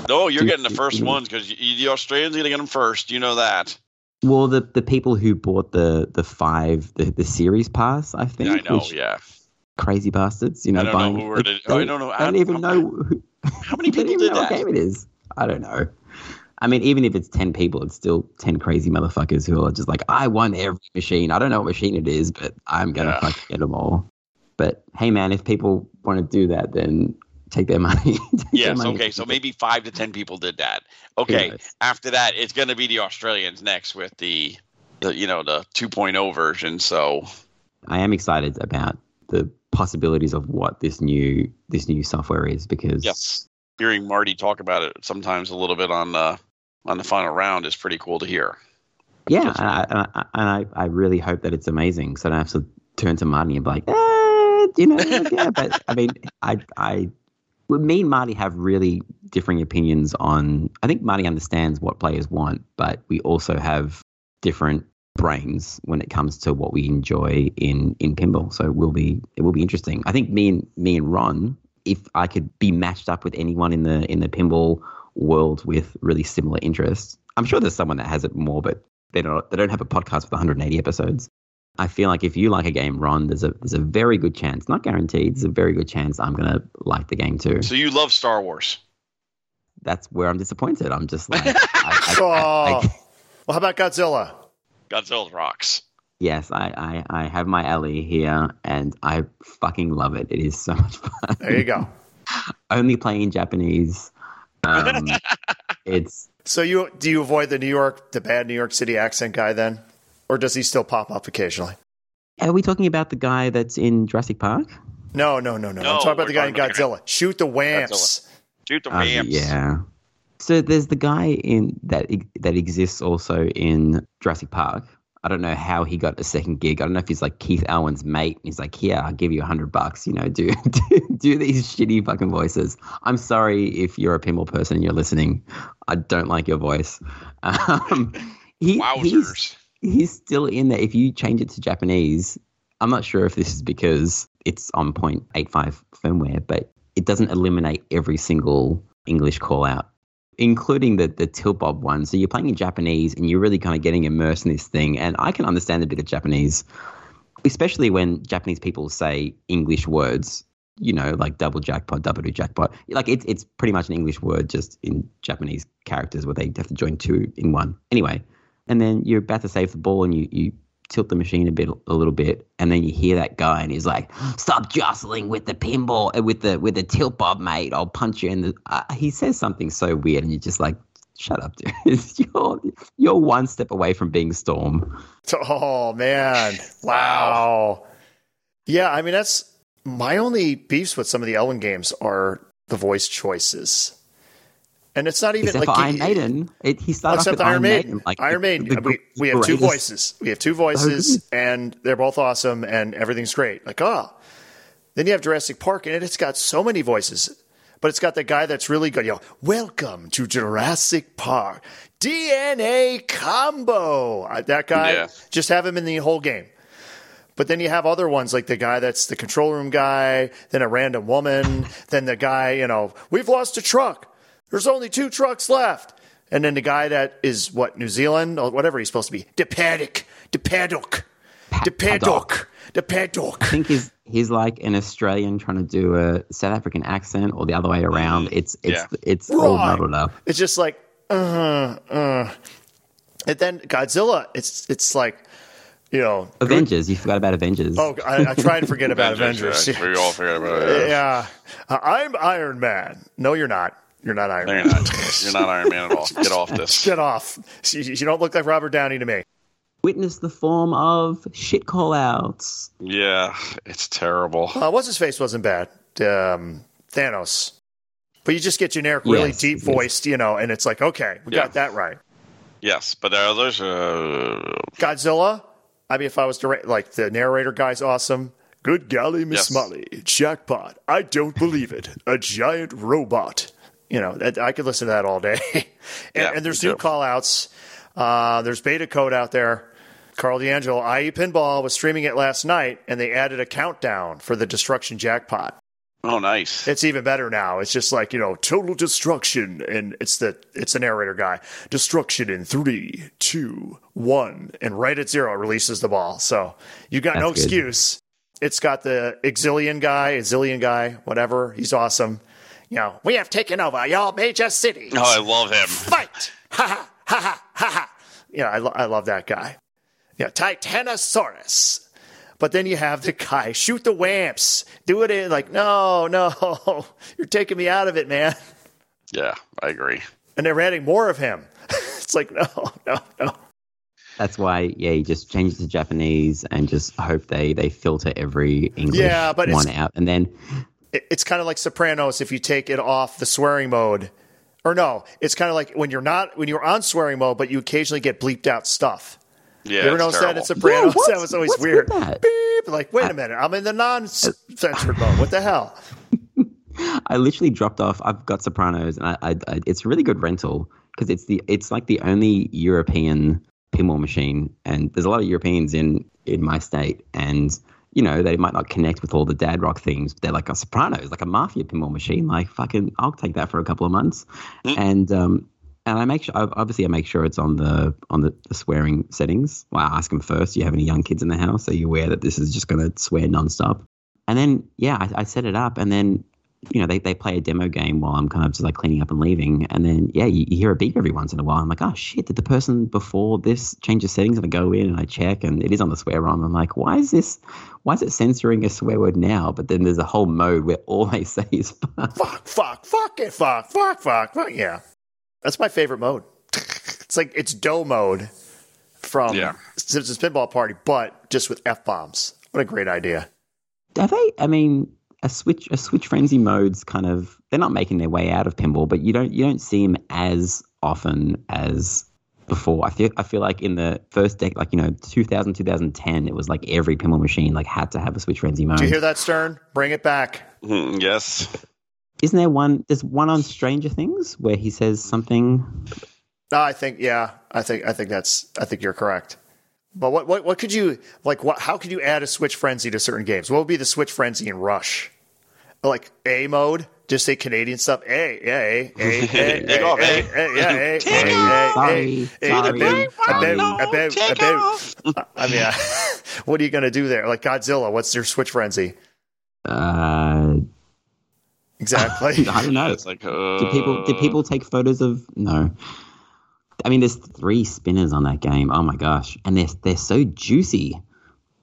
no, you're do- getting the first do- ones because the Australians are going to get them first. You know that. Well the the people who bought the the five the, the series pass, I think. Yeah, I know. which- yeah. Crazy bastards, you know. I don't know buying, who were they I don't know- I- don't even know. Who, How many people even did know what that? game it is. I don't know. I mean, even if it's ten people, it's still ten crazy motherfuckers who are just like, I won every machine. I don't know what machine it is, but I'm gonna Yeah. fucking get them all. But hey, man, if people want to do that, then take their money. Take their Yes. money. Okay. So maybe five to ten people did that. Okay. After that, it's going to be the Australians next with the, the you know, the 2.0 version. So I am excited about the possibilities of what this new this new software is because yes, hearing Marty talk about it sometimes a little bit on the on the final round is pretty cool to hear. yeah, and, I, and, I, and I, really hope that it's amazing. So I don't have to turn to Marty and be like, eh, you know, yeah. But I mean, I, I, well, me and Marty have really differing opinions on. I think Marty understands what players want, but we also have different brains when it comes to what we enjoy in in pinball. So it will be it will be interesting. I think me and me and Ron, if I could be matched up with anyone in the in the pinball world with really similar interests, I'm sure there's someone that has it more, but they don't they don't have a podcast with 180 episodes. I feel like if you like a game, Ron, there's a there's a very good chance, not guaranteed, there's a very good chance I'm gonna like the game too. So you love Star Wars? That's where I'm disappointed. I'm just like, I, I, I, I, Oh. Well, how about Godzilla? Godzilla rocks. yes, I, I I have my alley here, and I fucking love it. It is so much fun. There you go. Only playing in Japanese. Um, it's So you do you avoid the New York, the bad New York City accent guy then, or does he still pop up occasionally? are we talking about the guy that's in Jurassic Park? No, no, no, no. No, I'm talking about the guy in talking about Godzilla. Shoot the whamps. Shoot the Uh, yeah. So there's the guy in that that exists also in Jurassic Park. I don't know how he got a second gig. I don't know if he's like Keith Elwin's mate. He's like, yeah, I'll give you a hundred bucks. You know, do, do do these shitty fucking voices. I'm sorry if you're a pinball person and you're listening. I don't like your voice. Um, he, Wowzers. He's, still in there. If you change it to Japanese, I'm not sure if this is because it's on 0.85 firmware, but it doesn't eliminate every single English call out including the the tilt bob one. So you're playing in Japanese and you're really kind of getting immersed in this thing. And I can understand a bit of Japanese, especially when Japanese people say English words. You know, like double jackpot, double jackpot. Like it's it's pretty much an English word just in Japanese characters where they have to join two in one. Anyway, and then you're about to save the ball and you you tilt the machine a bit a little bit and then you hear that guy and he's like stop jostling with the pinball uh, with the with the tilt bob mate. I'll punch you in the uh, he says something so weird and you're just like shut up dude. You're you're one step away from being storm. Oh man. Wow. Yeah i mean that's my only beefs with some of the Elwin games are the voice choices and it's not even Except like for Iron Maiden. It, he started except off with Iron Maiden. Maiden. Like Iron Maiden. the we, we have two voices. We have two voices, and they're both awesome, and everything's great. Like, oh. Then you have Jurassic Park, and it's got so many voices, but it's got the guy that's really good. You know, welcome to Jurassic Park. DNA combo. Uh, that guy, Yeah. just have him in the whole game. But then you have other ones like the guy that's the control room guy, then a random woman, then the guy, you know, we've lost a truck. There's only two trucks left. And then the guy that is what, New Zealand or whatever he's supposed to be. De Paddock. De Paddock. De Paddock. De Paddock. I think he's he's like an Australian trying to do a South African accent or the other way around. It's it's Yeah. it's all Right. muddled up. It's just like, uh, uh. And then Godzilla, it's it's like, you know, Avengers, you forgot about Avengers. oh, I, I try and forget about Avengers. yeah, we all forgot about it. Yeah. Uh, I'm Iron Man. No, you're not. You're not Iron No, Man. you're not. You're not Iron Man at all. Get off this. Get off. You, you don't look like Robert Downey to me. Witness the form of shit call outs. Yeah, it's terrible. Uh, what's his face wasn't bad. Um, Thanos. But you just get generic, really Yes, deep yes. voiced, you know, and it's like, okay, we Yeah. got that right. Yes, but there are others. Uh, Godzilla. I mean, if I was to rate, like the narrator guy's awesome. Good golly, Miss Yes. Molly, jackpot! I don't believe it. A giant robot. You know, I could listen to that all day. and, Yeah, and there's new too. call outs. Uh, there's beta code out there. Carl D'Angelo, IE Pinball was streaming it last night, and they added a countdown for the destruction jackpot. oh, nice. It's even better now. It's just like you know, total destruction, and it's the it's the narrator guy. Destruction in three, two, one, and right at zero releases the ball. So you got no good. excuse. It's got the exilian guy, exilian guy, whatever. He's awesome. You know, we have taken over y'all major cities. Oh, I love him. Fight! Ha ha ha ha ha ha! Yeah, I, lo- I love that guy. Yeah, Titanosaurus. But then you have the guy shoot the wamps, do it in like no, no, you're taking me out of it, man. Yeah, I agree. And they're adding more of him. it's like no, no, no. That's why, yeah, you just change it to Japanese and just hope they they filter every English Yeah, but one out, and then It- It's kind of like Sopranos if you take it off the swearing mode. Or no, it's kind of like when you're not when you're on swearing mode, but you occasionally get bleeped out stuff. Yeah, You ever it's notice that terrible. in Sopranos? what's- that was always what's weird. with that? Beep. Like, wait a minute, I'm in the non-censored mode. What the hell? I literally dropped off. I've got Sopranos, and I, I, I it's a really good rental because it's the it's like the only European pinball machine, and there's a lot of Europeans in in my state, and you know they might not connect with all the dad rock themes, but they're like a Sopranos, like a mafia pinball machine. Like fucking, I'll take that for a couple of months, and um. And I make sure, obviously, I make sure it's on the on the, the swearing settings. Well, I ask them first. Do you have any young kids in the house? Are you aware that this is just going to swear nonstop? And then, yeah, I, I set it up, and then you know, they, they play a demo game while I'm kind of just like cleaning up and leaving. And then, yeah, you, you hear a beep every once in a while. I'm like, oh shit, did the person before this change the settings? And I go in and I check and it is on the swear ROM. I'm like, why is this, why is it censoring a swear word now? But then there's a whole mode where all they say is fuck. fuck, fuck, fuck it, fuck, fuck, fuck, fuck. Yeah, that's my favorite mode. it's like it's dough mode from Yeah. Simpsons Pinball Party, but just with f bombs. What a great idea! Are they, I mean, a switch, a switch frenzy mode's kind of, they're not making their way out of pinball, but you don't, you don't see them as often as before. I feel I feel like in the first deck, like you know, 2000 2010, it was like every pinball machine like had to have a Switch frenzy mode. Do you hear that, Stern? Bring it back. Mm, yes. Isn't there one? There's one on Stranger Things where he says something. No, I think yeah, I think I think that's I think you're correct. But what what what could you like? What how could you add a switch frenzy to certain games? What would be the switch frenzy in Rush? Like A mode, just say Canadian stuff. A, A, A, A, Take off, A, eh? A, yeah, A, Take A, off. A, A, Sorry, A, sorry, about, sorry. about, about, Take about. off. I mean, what are you going to do there? Like Godzilla, what's your switch frenzy? Uh, Exactly. I don't know. It's like uh, Did people did people take photos of no? I mean, there's three spinners on that game. Oh my gosh, and they're they're so juicy.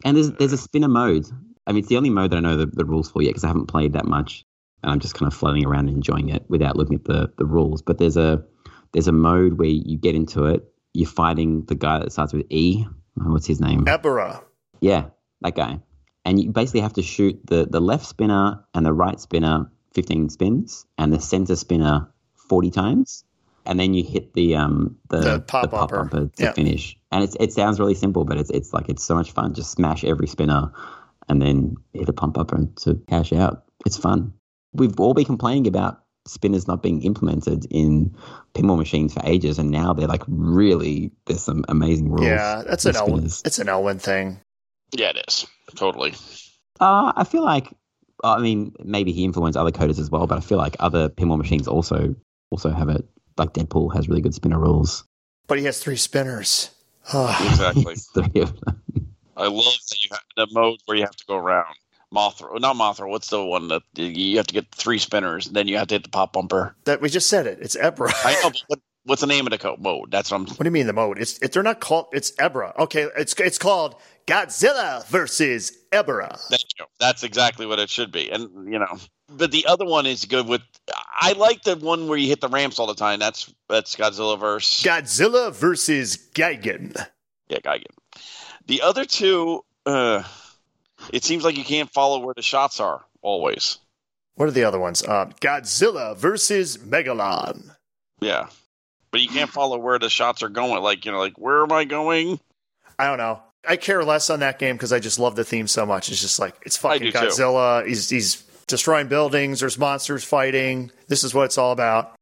And there's there's a spinner mode. I mean, it's the only mode that I know the, the rules for yet because I haven't played that much, and I'm just kind of floating around and enjoying it without looking at the the rules. But there's a there's a mode where you get into it. You're fighting the guy that starts with E. Oh, What's his name? Ebirah. Yeah, that guy. And you basically have to shoot the, the left spinner and the right spinner 15 spins and the center spinner 40 times. And then you hit the um the, The pop bumper. bumper to Yeah. finish. And it's it sounds really simple, but it's it's like it's so much fun. Just smash every spinner and then hit a pump up and to cash out. It's fun. We've all been complaining about spinners not being implemented in pinball machines for ages, and now they're like really there's some amazing rules. Yeah, that's with an Elwin. It's an Elwin thing. Yeah, it is totally. Uh, I feel like, I mean, maybe he influenced other coders as well, but I feel like other pinball machines also also have it. Like Deadpool has really good spinner rules. But he has three spinners. Ah, Exactly. Three of them. I love that you have the mode where you have to go around. Mothra, not Mothra. What's the one that you have to get three spinners, and then you have to hit the pop bumper? that we just said it. It's Ebirah. I know, but what, what's the name of the code mode? That's what I'm. What do you mean the mode? It's it, they're not called. It's Ebirah. Okay, it's it's called Godzilla versus Ebirah. Thank you. That's exactly what it should be, and you know. But the other one is good with. I like the one where you hit the ramps all the time. That's that's Godzilla verse. Godzilla versus Gigan. Yeah, Gigan. The other two, uh, it seems like you can't follow where the shots are always. What are the other ones? Uh, Godzilla versus Megalon. Yeah, but you can't follow where the shots are going. Like you know, like where am I going? I don't know. I care less on that game because I just love the theme so much. It's just like it's fucking do too. Godzilla. He's he's destroying buildings. There's monsters fighting. This is what it's all about.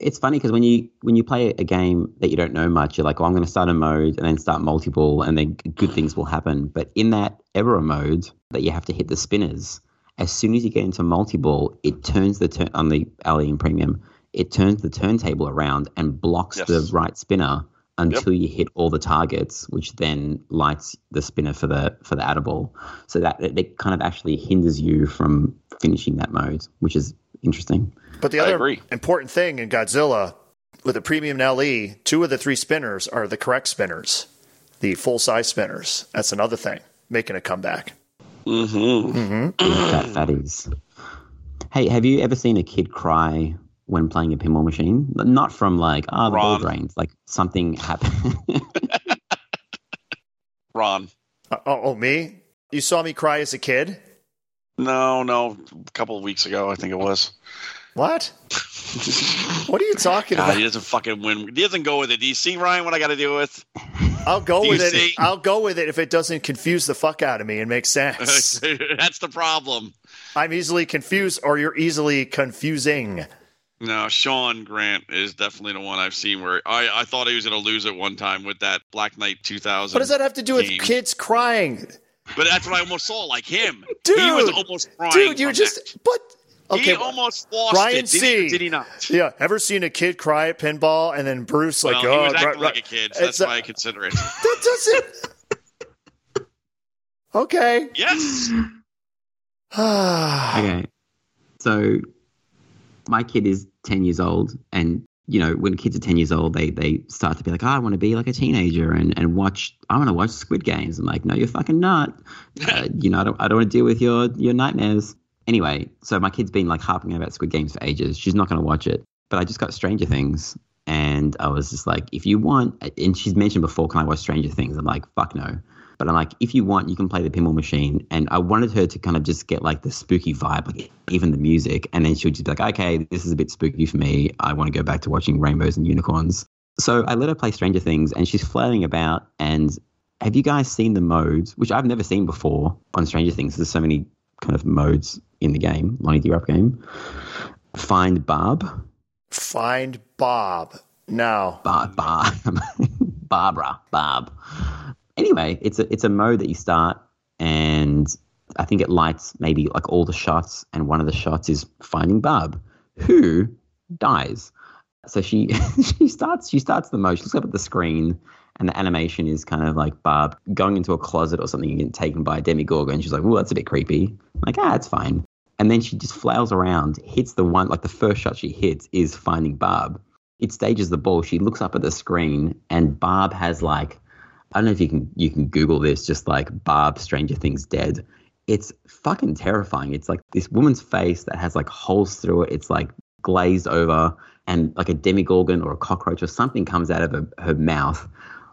It's funny because when you when you play a game that you don't know much, you're like, "Oh, I'm going to start a mode and then start multiple, and then good things will happen." But in that error mode that you have to hit the spinners, as soon as you get into multi-ball, it turns the turn on the alley and premium. It turns the turntable around and blocks Yes. the right spinner until you hit all the targets, which then lights the spinner for the for the add-a-ball. So that it, it kind of actually hinders you from finishing that mode, which is interesting. But the other important thing in Godzilla with the premium LE, two of the three spinners are the correct spinners, the full size spinners. That's another thing making a comeback. Mm-hmm. fat fatties. Hey, have you ever seen a kid cry when playing a pinball machine? Not from like, ah, the ball drains. Like something happened. Ron. Uh, oh, oh, me? You saw me cry as a kid? No, no, a couple of weeks ago, I think it was. What? What are you talking God, about? he doesn't fucking win. He doesn't go with it. Do you see, Ryan, what I got to deal with? I'll go with it. see? I'll go with it if it doesn't confuse the fuck out of me and make sense. That's the problem. I'm easily confused, or you're easily confusing. No, Sean Grant is definitely the one I've seen where I, I thought he was going to lose it one time with that Black Knight 2000. What does that have to do with kids crying, But that's what I almost saw, like him. Dude! he was almost crying. dude? You from just but okay. he almost lost Ryan it. Did C. he, did he not? Yeah, ever seen a kid cry at pinball and then Bruce like, well, oh, he was oh, acting right, like a kid, so that's It's a- why I consider it. that doesn't. okay. yes. okay. So my kid is 10 years old and you know when kids are 10 years old they they start to be like oh, i want to be like a teenager and and watch i want to watch squid games. I'm like no you're fucking not. Uh, you know i don't, I don't want to deal with your your nightmares. Anyway so my kid's been like harping about squid games for ages. She's not going to watch it. But i just got stranger things and i was just like if you want and she's mentioned before can i watch stranger things? I'm like fuck no but I'm like, if you want, you can play the pinball machine. And I wanted her to kind of just get like the spooky vibe, like even the music. And then she would just be like, okay, this is a bit spooky for me. I want to go back to watching rainbows and unicorns. So I let her play Stranger Things, and she's flailing about. And have you guys seen the modes, which I've never seen before on Stranger Things? There's so many kind of modes in the game, Lonnie D. Ropp game. Find Barb. Find Bob. No. Bar, bar, Barbara, Barb. Anyway, it's a it's a mode that you start, and I think it lights maybe like all the shots, and one of the shots is finding Barb, who dies. So she she starts she starts the mode. She looks up at the screen, and the animation is kind of like Barb going into a closet or something and getting taken by a demigorgon. And she's like, "Oh, that's a bit creepy." I'm like, ah, it's fine. And then she just flails around, hits the one like the first shot she hits is finding Barb. It stages the ball. She looks up at the screen, and Barb has like I don't know if you can you can Google this, just like Barb Stranger Things dead. It's fucking terrifying. It's like this woman's face that has like holes through it. It's like glazed over, and like a demigorgon or a cockroach or something comes out of her, her mouth.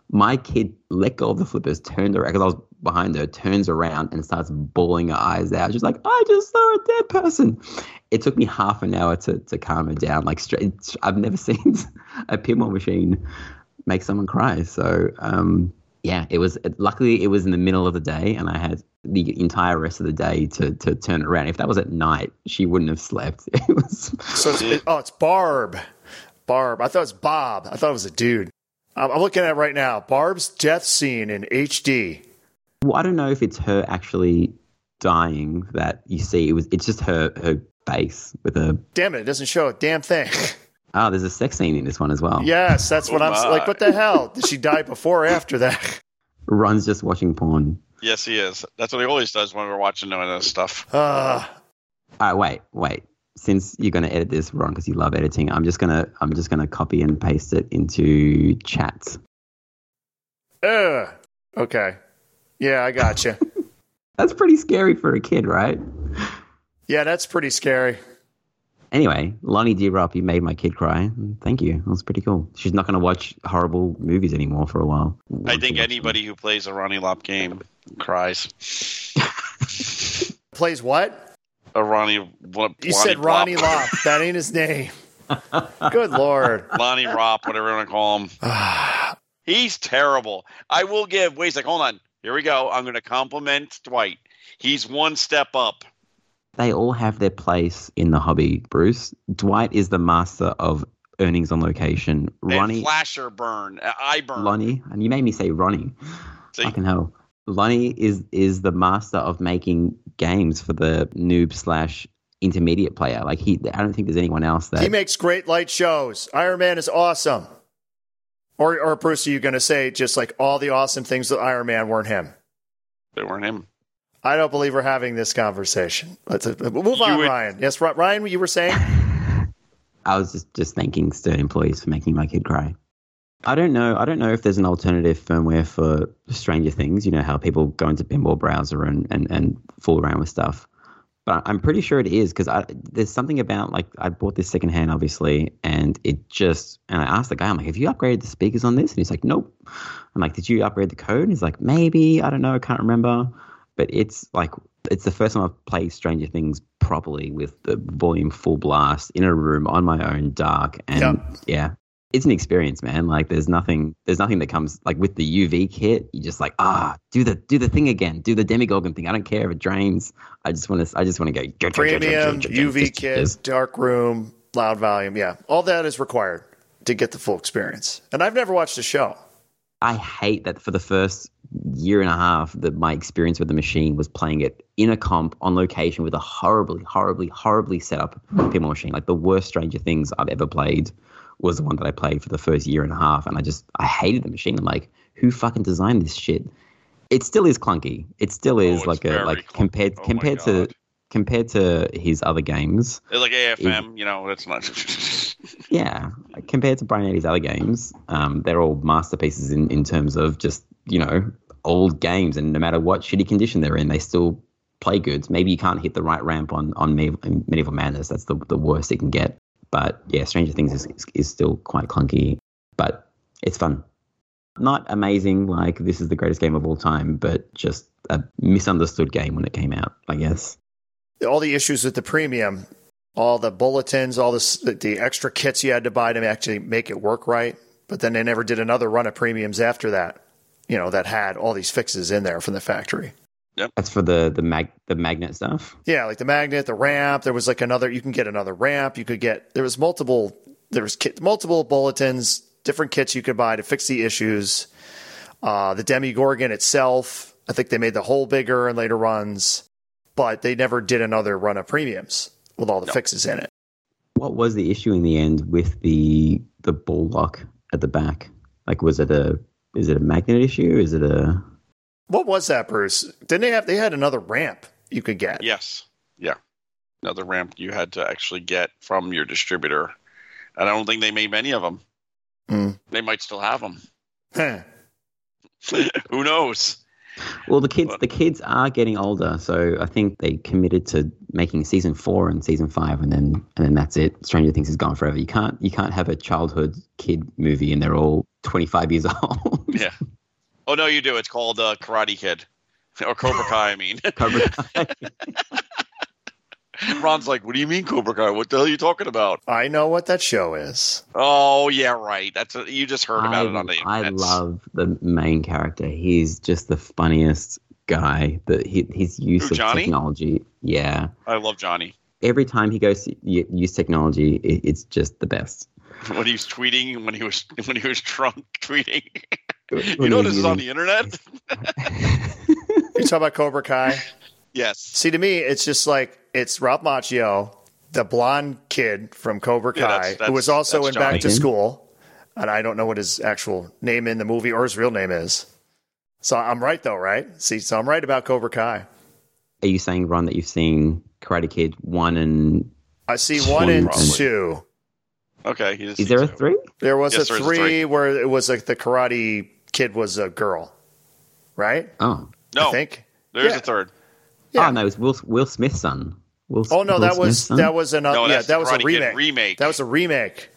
My kid let go of the flippers, turned around because I was behind her, turns around and starts bawling her eyes out. She's like, "I just saw a dead person." It took me half an hour to to calm her down. Like straight, I've never seen a pinball machine make someone cry. So um, yeah, it was. Luckily, it was in the middle of the day, and I had the entire rest of the day to to turn it around. If that was at night, she wouldn't have slept. It was So it's, it- oh, it's Barb. Barb. I thought it was Bob. I thought it was a dude. I'm, I'm looking at it right now. Barb's death scene in HD. Well, I don't know if it's her actually dying that you see. It was. It's just her her face with a. Damn it! It doesn't show a damn thing. Oh, there's a sex scene in this one as well. yes, that's what Oh I'm my. like. What the hell? Did she die before or after that? Ron's just watching porn. Yes, he is. That's what he always does when we're watching none of this stuff. Uh, All right, wait, wait. Since you're going to edit this, Ron, because you love editing, I'm just gonna I'm just gonna copy and paste it into chat. uh, okay. Yeah, I got you. That's pretty scary for a kid, right? Yeah, that's pretty scary. Anyway, Lonnie D. Ropp, you made my kid cry. Thank you. That was pretty cool. She's not going to watch horrible movies anymore for a while. I think she watches anybody who plays a Ronnie Lop game cries. Plays what? A Ronnie. What, You said Ronnie Plop. Lop. That ain't his name. Good lord. Lonnie Ropp, whatever you want to call him. He's terrible. I will give. Wait a sec. Hold on. Here we go. I'm going to compliment Dwight. He's one step up. They all have their place in the hobby, Bruce. Dwight is the master of earnings on location. And Ronnie, flasher burn. uh, Eye burn. Lonnie, and you made me say Ronnie. See? Fucking hell. Lonnie is is the master of making games for the noob slash intermediate player. Like he, I don't think there's anyone else that. He makes great light shows. Iron Man is awesome. Or, or Bruce, are you going to say just like all the awesome things that Iron Man weren't him? They weren't him. I don't believe we're having this conversation. Let's uh, move You on, would- Ryan. Yes, Ryan, what you were saying? I was just just thanking Stern employees for making my kid cry. I don't know. I don't know if there's an alternative firmware for Stranger Things. You know how people go into pinball browser and and, and fool around with stuff. But I'm pretty sure it is because there's something about like I bought this secondhand, obviously, and it just and I asked the guy, I'm like, have you upgraded the speakers on this? And he's like, nope. I'm like, did you upgrade the code? And he's like, maybe. I don't know. I can't remember. But it's like it's the first time I've played Stranger Things properly with the volume full blast in a room on my own, dark, and Yep. yeah, it's an experience, man. Like there's nothing, there's nothing that comes like with the UV kit. You just like ah, do the do the thing again, do the demigorgon thing. I don't care if it drains. I just want to, I just want to go Premium, UV kit, dark room, loud volume. Yeah, all that is required to get the full experience. And I've never watched the show. I hate that for the first year and a half that my experience with the machine was playing it in a comp on location with a horribly, horribly, horribly set up pinball machine. Like the worst Stranger Things I've ever played was the one that I played for the first year and a half, and I just I hated the machine. I'm like, who fucking designed this shit? It still is clunky. It still oh, is it's like a like clunky. compared Oh compared to compared to his other games. It's like AFM, you know, that's not. Yeah, compared to Brian Eddy's other games, um, they're all masterpieces in, in terms of just you know old games, and no matter what shitty condition they're in, they still play good. Maybe you can't hit the right ramp on on Me- Medieval Madness. That's the the worst it can get. But yeah, Stranger Things is, is is still quite clunky, but it's fun. Not amazing, like this is the greatest game of all time, but just a misunderstood game when it came out, I guess. All the issues with the premium, all the bulletins, all this, the extra kits you had to buy to actually make it work right. but then they never did another run of premiums after that. You know that had all these fixes in there from the factory. That's for the the mag the magnet stuff. Yeah, like the magnet, the ramp. There was like another. You can get another ramp. You could get. There was multiple. There was kit, multiple bulletins, different kits you could buy to fix the issues. Uh, the Demigorgon itself. I think they made the hole bigger in later runs, but they never did another run of premiums with all the No. fixes in it. What was the issue in the end with the the ball lock at the back? Like, was it a is it a magnet issue? Is it a What was that, Bruce? Didn't they have? They had another ramp you could get. Yes. Yeah. Another ramp you had to actually get from your distributor. And I don't think they made many of them. Mm. They might still have them. Huh. Who knows? Well, the kids the kids are getting older, so I think they committed to making season four and season five, and then and then that's it. Stranger Things is gone forever. You can't you can't have a childhood kid movie and they're all twenty five years old. Yeah. Oh no, you do. It's called uh, Karate Kid, or Cobra Kai. I mean, Cobra Kai. Ron's like, "What do you mean Cobra Kai? What the hell are you talking about?" I know what that show is. Oh yeah, right. That's a, you just heard about I, it on the internet. I internet. love the main character. He's just the funniest guy. That he, his use Who, of Johnny? technology. Yeah, I love Johnny. every time he goes to use technology, it, it's just the best. When he was tweeting, when he was when he was drunk tweeting. you When know this is on the internet. You talk about Cobra Kai. Yes. See, to me, it's just like it's Rob Macchio, the blonde kid from Cobra Yeah, Kai, that's- who was also that's in Back Johnny. to School, and I don't know what his actual name in the movie or his real name is. So I'm right though, right? See, so I'm right about Cobra Kai. Are you saying, Ron, that you've seen Karate Kid one and I see one and Probably. two. Okay. He is there a three? There was Yes, a there is a three three. where it was like the Karate Kid was a girl, right? Oh, No, I think. there's Yeah. a third. Yeah. oh no, it's Will Will Smith's son. Will, Oh no, Will that was son? that was another. No, yeah, that was a remake. remake. That was a remake.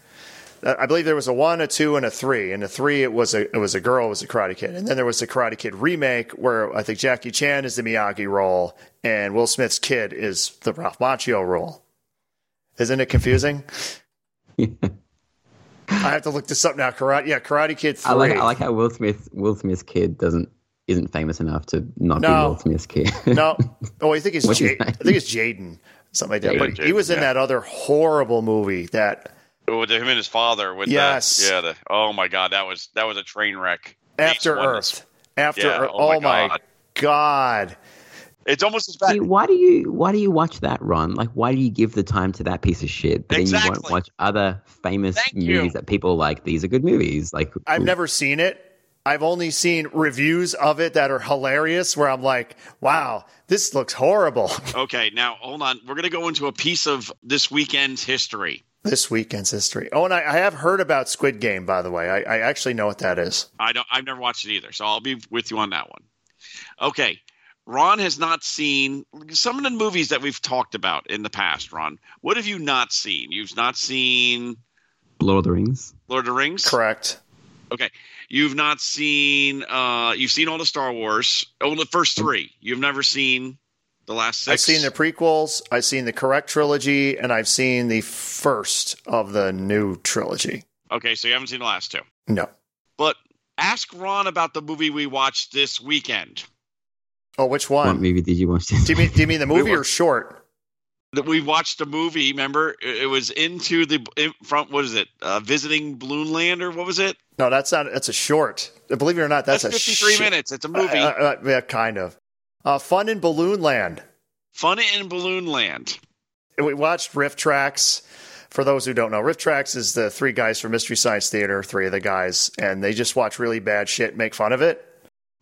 Uh, I believe there was a one, a two, and a three. And the three, it was a it was a girl, it was a Karate Kid, and then there was the Karate Kid remake where I think Jackie Chan is the Miyagi role, and Will Smith's kid is the Ralph Macchio role. Isn't it confusing? I have to look this up now. Karate, yeah, Karate Kid three. I like I like how Will Smith Will Smith's kid doesn't isn't famous enough to not No. be Will Smith's kid. no, oh, I think it's What's his Jade, name? I think it's Jaden, something like that. Jaden. But he was in Yeah. that other horrible movie that With him and his father. With Yes. The, yeah. The, oh my God, that was that was a train wreck. After Each one is- Earth. After Yeah, Earth. oh my Oh my God. God. It's almost as See, bad. why do you why do you watch that, Ron? Like, why do you give the time to that piece of shit? But then you won't watch other famous Thank you. movies that people like. These are good movies. Like, I've never seen it. I've only seen reviews of it that are hilarious where I'm like, wow, this looks horrible. Okay, now hold on. We're gonna go into a piece of this weekend's history. this weekend's history. Oh, and I, I have heard about Squid Game, by the way. I, I actually know what that is. I don't. I've never watched it either, so I'll be with you on that one. Okay, Ron has not seen some of the movies that we've talked about in the past. Ron, what have you not seen? You've not seen Lord of the Rings. Lord of the Rings. Correct. You've not seen. Uh, you've seen all the Star Wars. Oh, the first three. You've never seen the last 6 I've seen the prequels, I've seen the correct trilogy, and I've seen the first of the new trilogy. Okay, so you haven't seen the last two. No. But ask Ron about the movie we watched this weekend. Oh, which one? What movie did you watch? Do you mean, do you mean the movie were- or short? That we watched a movie. Remember, it was into the in front. What is it? Uh, visiting Balloon Land or what was it? No, that's not. That's a short. Believe it or not, that's, That's, a 53 shit- minutes. It's a movie. Uh, uh, yeah, kind of. Uh, Fun in Balloon Land. Fun in Balloon Land. We watched RiffTrax. For those who don't know, RiffTrax is the three guys from Mystery Science Theater, three of the guys, and they just watch really bad shit, and make fun of it.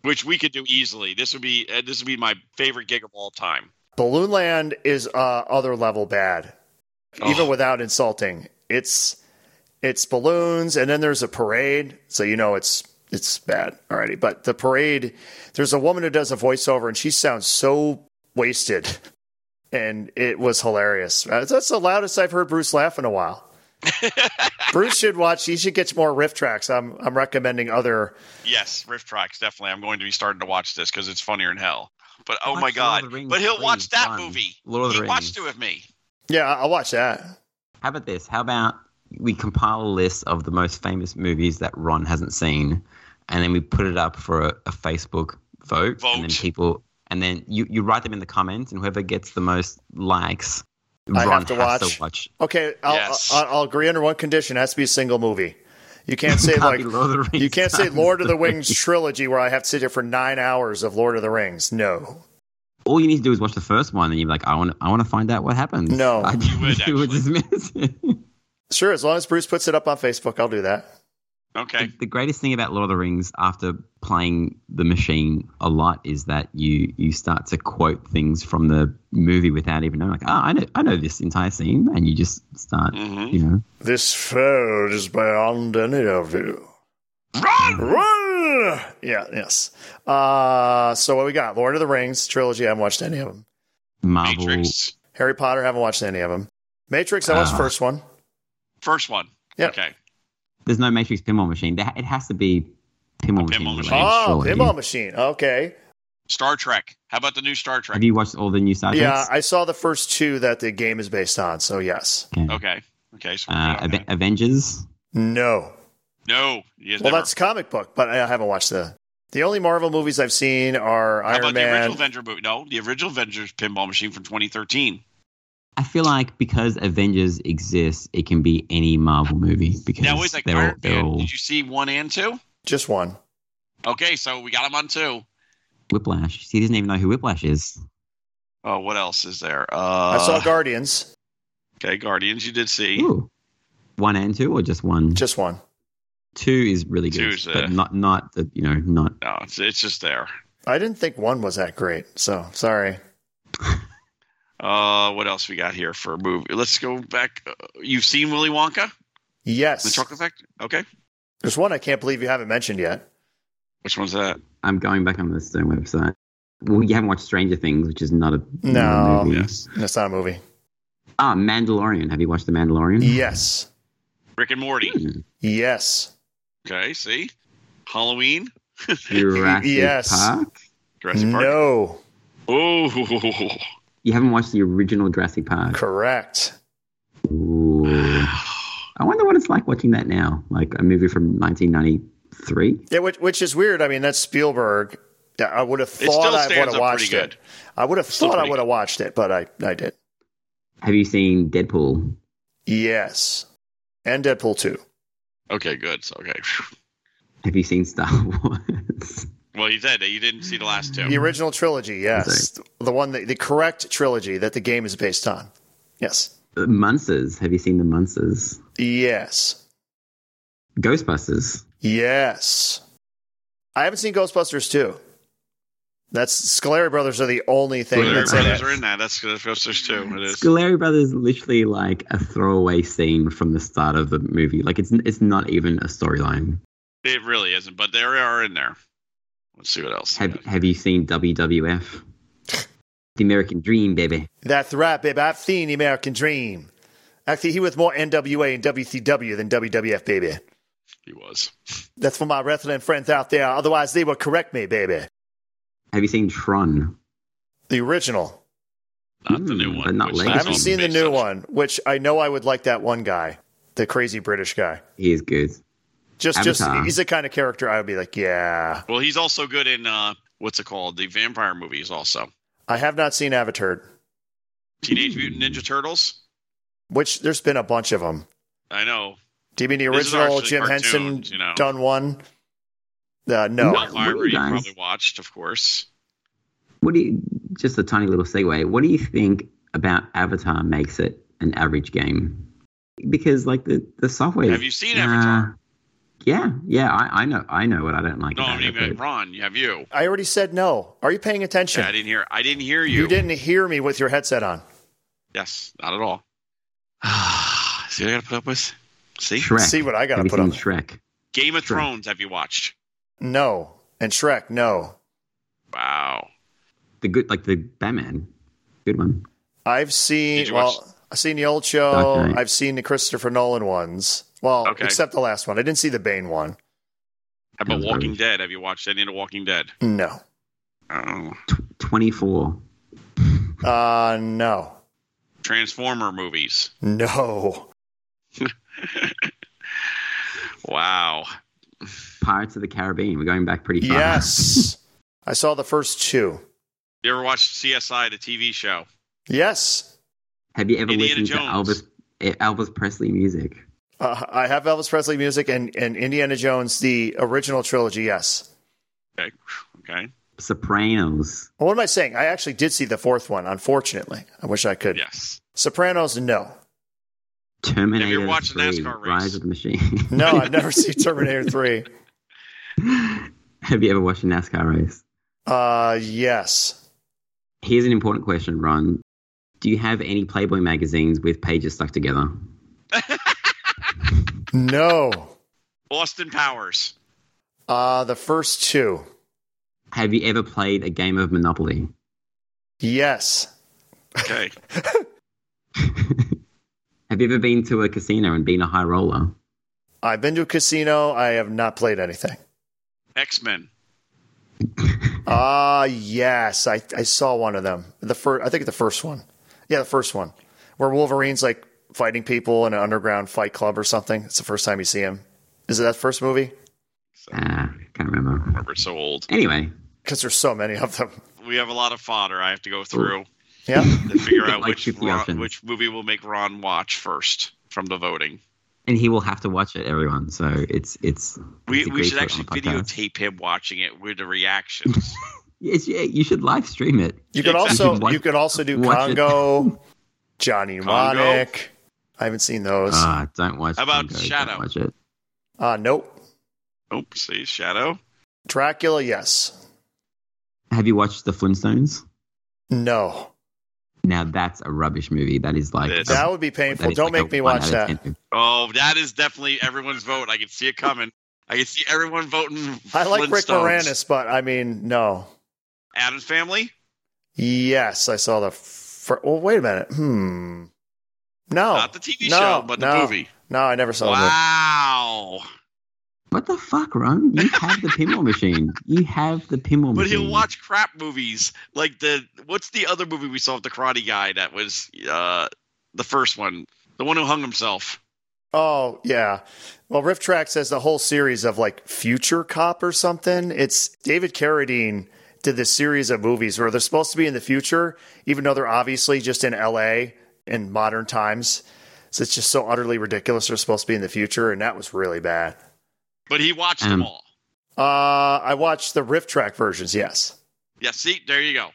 which we could do easily. This would be uh, this would be my favorite gig of all time. Balloon Land is uh, other level bad, even Oh. without insulting. It's it's balloons, and then there's a parade, so you know it's it's bad already. But the parade, there's a woman who does a voiceover, and she sounds so wasted, and it was hilarious. Uh, That's the loudest I've heard Bruce laugh in a while. Bruce should watch. He should get more RiffTrax. I'm I'm recommending other. Yes, RiffTrax definitely. I'm going to be starting to watch this because it's funnier than hell. But oh Watch my god! Rings, but he'll please, watch that Ron. movie. Lord of the he Rings. watched it with me. Yeah, I'll watch that. How about this? How about we compile a list of the most famous movies that Ron hasn't seen, and then we put it up for a, a Facebook vote, Vote. and then people, and then you you write them in the comments, and whoever gets the most likes, I Ron have to has watch. to watch. Okay, I'll, Yes. I'll, I'll agree under one condition: it has to be a single movie. You can't say like Lord of the Rings you can't say. Lord of the Rings trilogy where I have to sit here for nine hours of Lord of the Rings. No, All you need to do is watch the first one, and you're like, I want, I want to find out what happens. No. I, You would, you would dismiss it. sure. As long as Bruce puts it up on Facebook, I'll do that. Okay. The, the greatest thing about Lord of the Rings after playing the machine a lot is that you you start to quote things from the movie without even knowing like, oh, I know I know this entire scene and you just start hmm you know This food is beyond any of you. Run! Run! Yeah, yes. Uh, so what we got? Lord of the Rings trilogy. I haven't watched any of them. Marvel Matrix. Harry Potter. Haven't watched any of them. Matrix. I watched the Ah. first one. First one. Yeah. Okay. There's no Matrix pinball machine. It has to be pinball, A pinball machine. machine. Oh, surely. pinball machine. Okay. Star Trek. How about the new Star Trek? Have you watched all the new Star Yeah, I saw the first two that the game is based on. So yes. Okay. Okay. Okay. So Uh, good Ave- Avengers. No. no. Well, never. that's comic book, but I haven't watched the. The only Marvel movies I've seen are How Iron about the Man. original Avenger movie? No, the original Avengers pinball machine from 2013. I feel like because Avengers exists, it can be any Marvel movie because Now, wait, like they're all, they're all Did you see one and two? Just one. Okay, so we got them on two. Whiplash. He doesn't even know who Whiplash is. Oh, what else is there? Uh, I saw Guardians. Okay, Guardians. You did see. Ooh. One and two, or just one? Just one. two is really good, Two's, uh, but not not the you know not. No, it's, it's just there. I didn't think one was that great. So sorry. Uh, what else we got here for a movie? Let's go back. Uh, you've seen Willy Wonka, Yes. the Chocolate Factory? Okay, There's one I can't believe you haven't mentioned yet. which one's that? I'm going back on the Stone website. Well, you haven't watched Stranger Things, which is not a No. not movie. Yes, That's not a movie. Ah, Mandalorian. Have you watched The Mandalorian? Yes. Rick and Morty. Hmm. Yes. Okay, see, Halloween, Jurassic Yes. Park. Jurassic Park. No. Oh, You haven't watched the original Jurassic Park. Correct. Ooh. I wonder what it's like watching that now, like a movie from 1993. Yeah, which, which is weird. I mean, that's Spielberg. Yeah, I would have thought I would have watched good. it. I would have Still thought I would have watched it, but I, I did. Have you seen Deadpool? Yes. And Deadpool 2. okay, good. So, okay. Have you seen Star Wars? Well, you said that you didn't see the last two. The original trilogy, yes. The one, that, the correct trilogy that the game is based on. Yes. The Munsters. Have you seen the Munsters? Yes. Ghostbusters. Yes. I haven't seen Ghostbusters 2. That's Scoleri Brothers are the only thing Scoleri that's in Brothers it. are in that. That's Ghostbusters too. It is. Scoleri Brothers literally like a throwaway scene from the start of the movie. Like it's it's not even a storyline. It really isn't, but they are in there. Let's see what else. Have Have you seen WWF? The American Dream, baby. That's right, baby. I've seen the American Dream. Actually, he was more NWA and WCW than WWF, baby. He was. That's for my wrestling friends out there. Otherwise, they will correct me, baby. Have you seen Tron? The original. Not the Hmm, new one. but not. I haven't seen the new on- one, which I know I would like that one guy, the crazy British guy. He is good. Just, just he's the kind of character I would be like, yeah. Well, he's also good in uh, what's it called? The vampire movies. Also, I have not seen Avatar, Teenage. Mutant Ninja Turtles. which there's been a bunch of them. I know. Do you mean the original actually Jim Henson you know. done one? Uh, no. What? Elvira, you you guys- probably watched, of course. What do you? Just a tiny little segue. What do you think about Avatar makes it an average game? Because like the the software. Have you seen uh, Avatar? Yeah, yeah. I, I know. I know what I don't like No, I mean, it. Ron, you have you. I already said no. Are you paying attention? Yeah, I didn't hear. I didn't hear you. you didn't hear me with your headset on. Yes, not at all. See what I got to put up with? See, Shrek. See what I got to put on. Shrek? Game of Sure. Thrones. Have you watched? No. And Shrek, no. Wow. The good, like the Batman, good one. I've seen Did you watch- well, I've seen the old show. I've seen the Christopher Nolan ones. Well, Okay. except the last one. I didn't see the Bane one. How about was Walking. Dead? Have you watched any of the Walking Dead? No. Oh. Tw- Twenty four. Uh no. Transformer movies. No. Wow. Pirates of the Caribbean. We're going back pretty far. Yes. I saw the first two. You ever watched CSI, the TV show? Yes. Have you ever Indiana listened Jones. to Elvis Elvis Presley music? Uh, I have Elvis Presley music and, and Indiana Jones, the original trilogy, yes. Okay. Okay. Sopranos. Well, what am I saying? I actually did see the fourth one, unfortunately. I wish I could. Yes. Sopranos, no. Terminator watched a 3, NASCAR race? Rise of the Machine. No, I've never seen Terminator 3. Have you ever watched a NASCAR race? Uh, yes. Here's an important question, Ron. Do you have any Playboy magazines with pages stuck together? No. Austin Powers. Uh, the first two. Have you ever played a game of Monopoly? Yes. Okay. Have you ever been to a casino and been a high roller? I've been to a casino. I have not played anything. X Men. Ah, yes. I, I saw one of them. The first, I think the first one. Yeah, the first one. Where Wolverine's like fighting people in an underground fight club or something. It's the first time you see him. Is it that first movie? Ah, can't remember. Remember, it's so old. Anyway, Because there's so many of them. We have a lot of fodder I have to go through Yeah. to figure out Like which 50 Ron, which movie will make Ron watch first from the voting. and he will have to watch it, everyone. So it's it's. We, it's we should actually on the podcast. videotape him watching it with the reactions. Yes, yeah, you should live stream it. You could Exactly. also Watch- you could also do watch. Congo, Johnny Congo? Mnemonic. I haven't seen those. Ah, don't watch. How about Congo, don't Shadow? Watch it. Uh, nope. oh, see, Shadow. Dracula, yes. Have you watched the Flintstones? No. Now that's a rubbish movie. That is like This. That would be painful. Don't like make me watch that. Oh, that is definitely everyone's vote. I can see it coming. I can see everyone voting. I like Rick Flintstones. Moranis, but I mean, no. Addams Family. Yes, I saw the. Fir- well, wait a minute. Hmm. No. Not the TV no, show, but the no. movie. No, I never saw that. Wow. What the fuck, Ron? You have the pinball machine. You have the pinball But machine. he'll watch crap movies like the what's the other movie we saw with the Karate Guy that was uh the first one, the one who hung himself. Oh, yeah. Well, RiffTrax has the whole series of like Future Cop or something. It's David Carradine did this series of movies where they're supposed to be in the future, even though they're obviously just in LA in modern times. So it's just so utterly ridiculous they're supposed to be in the future, and that was really bad. But he watched Um, them all. Uh, I watched the Riff Track versions, yes. Yeah, see, there you go.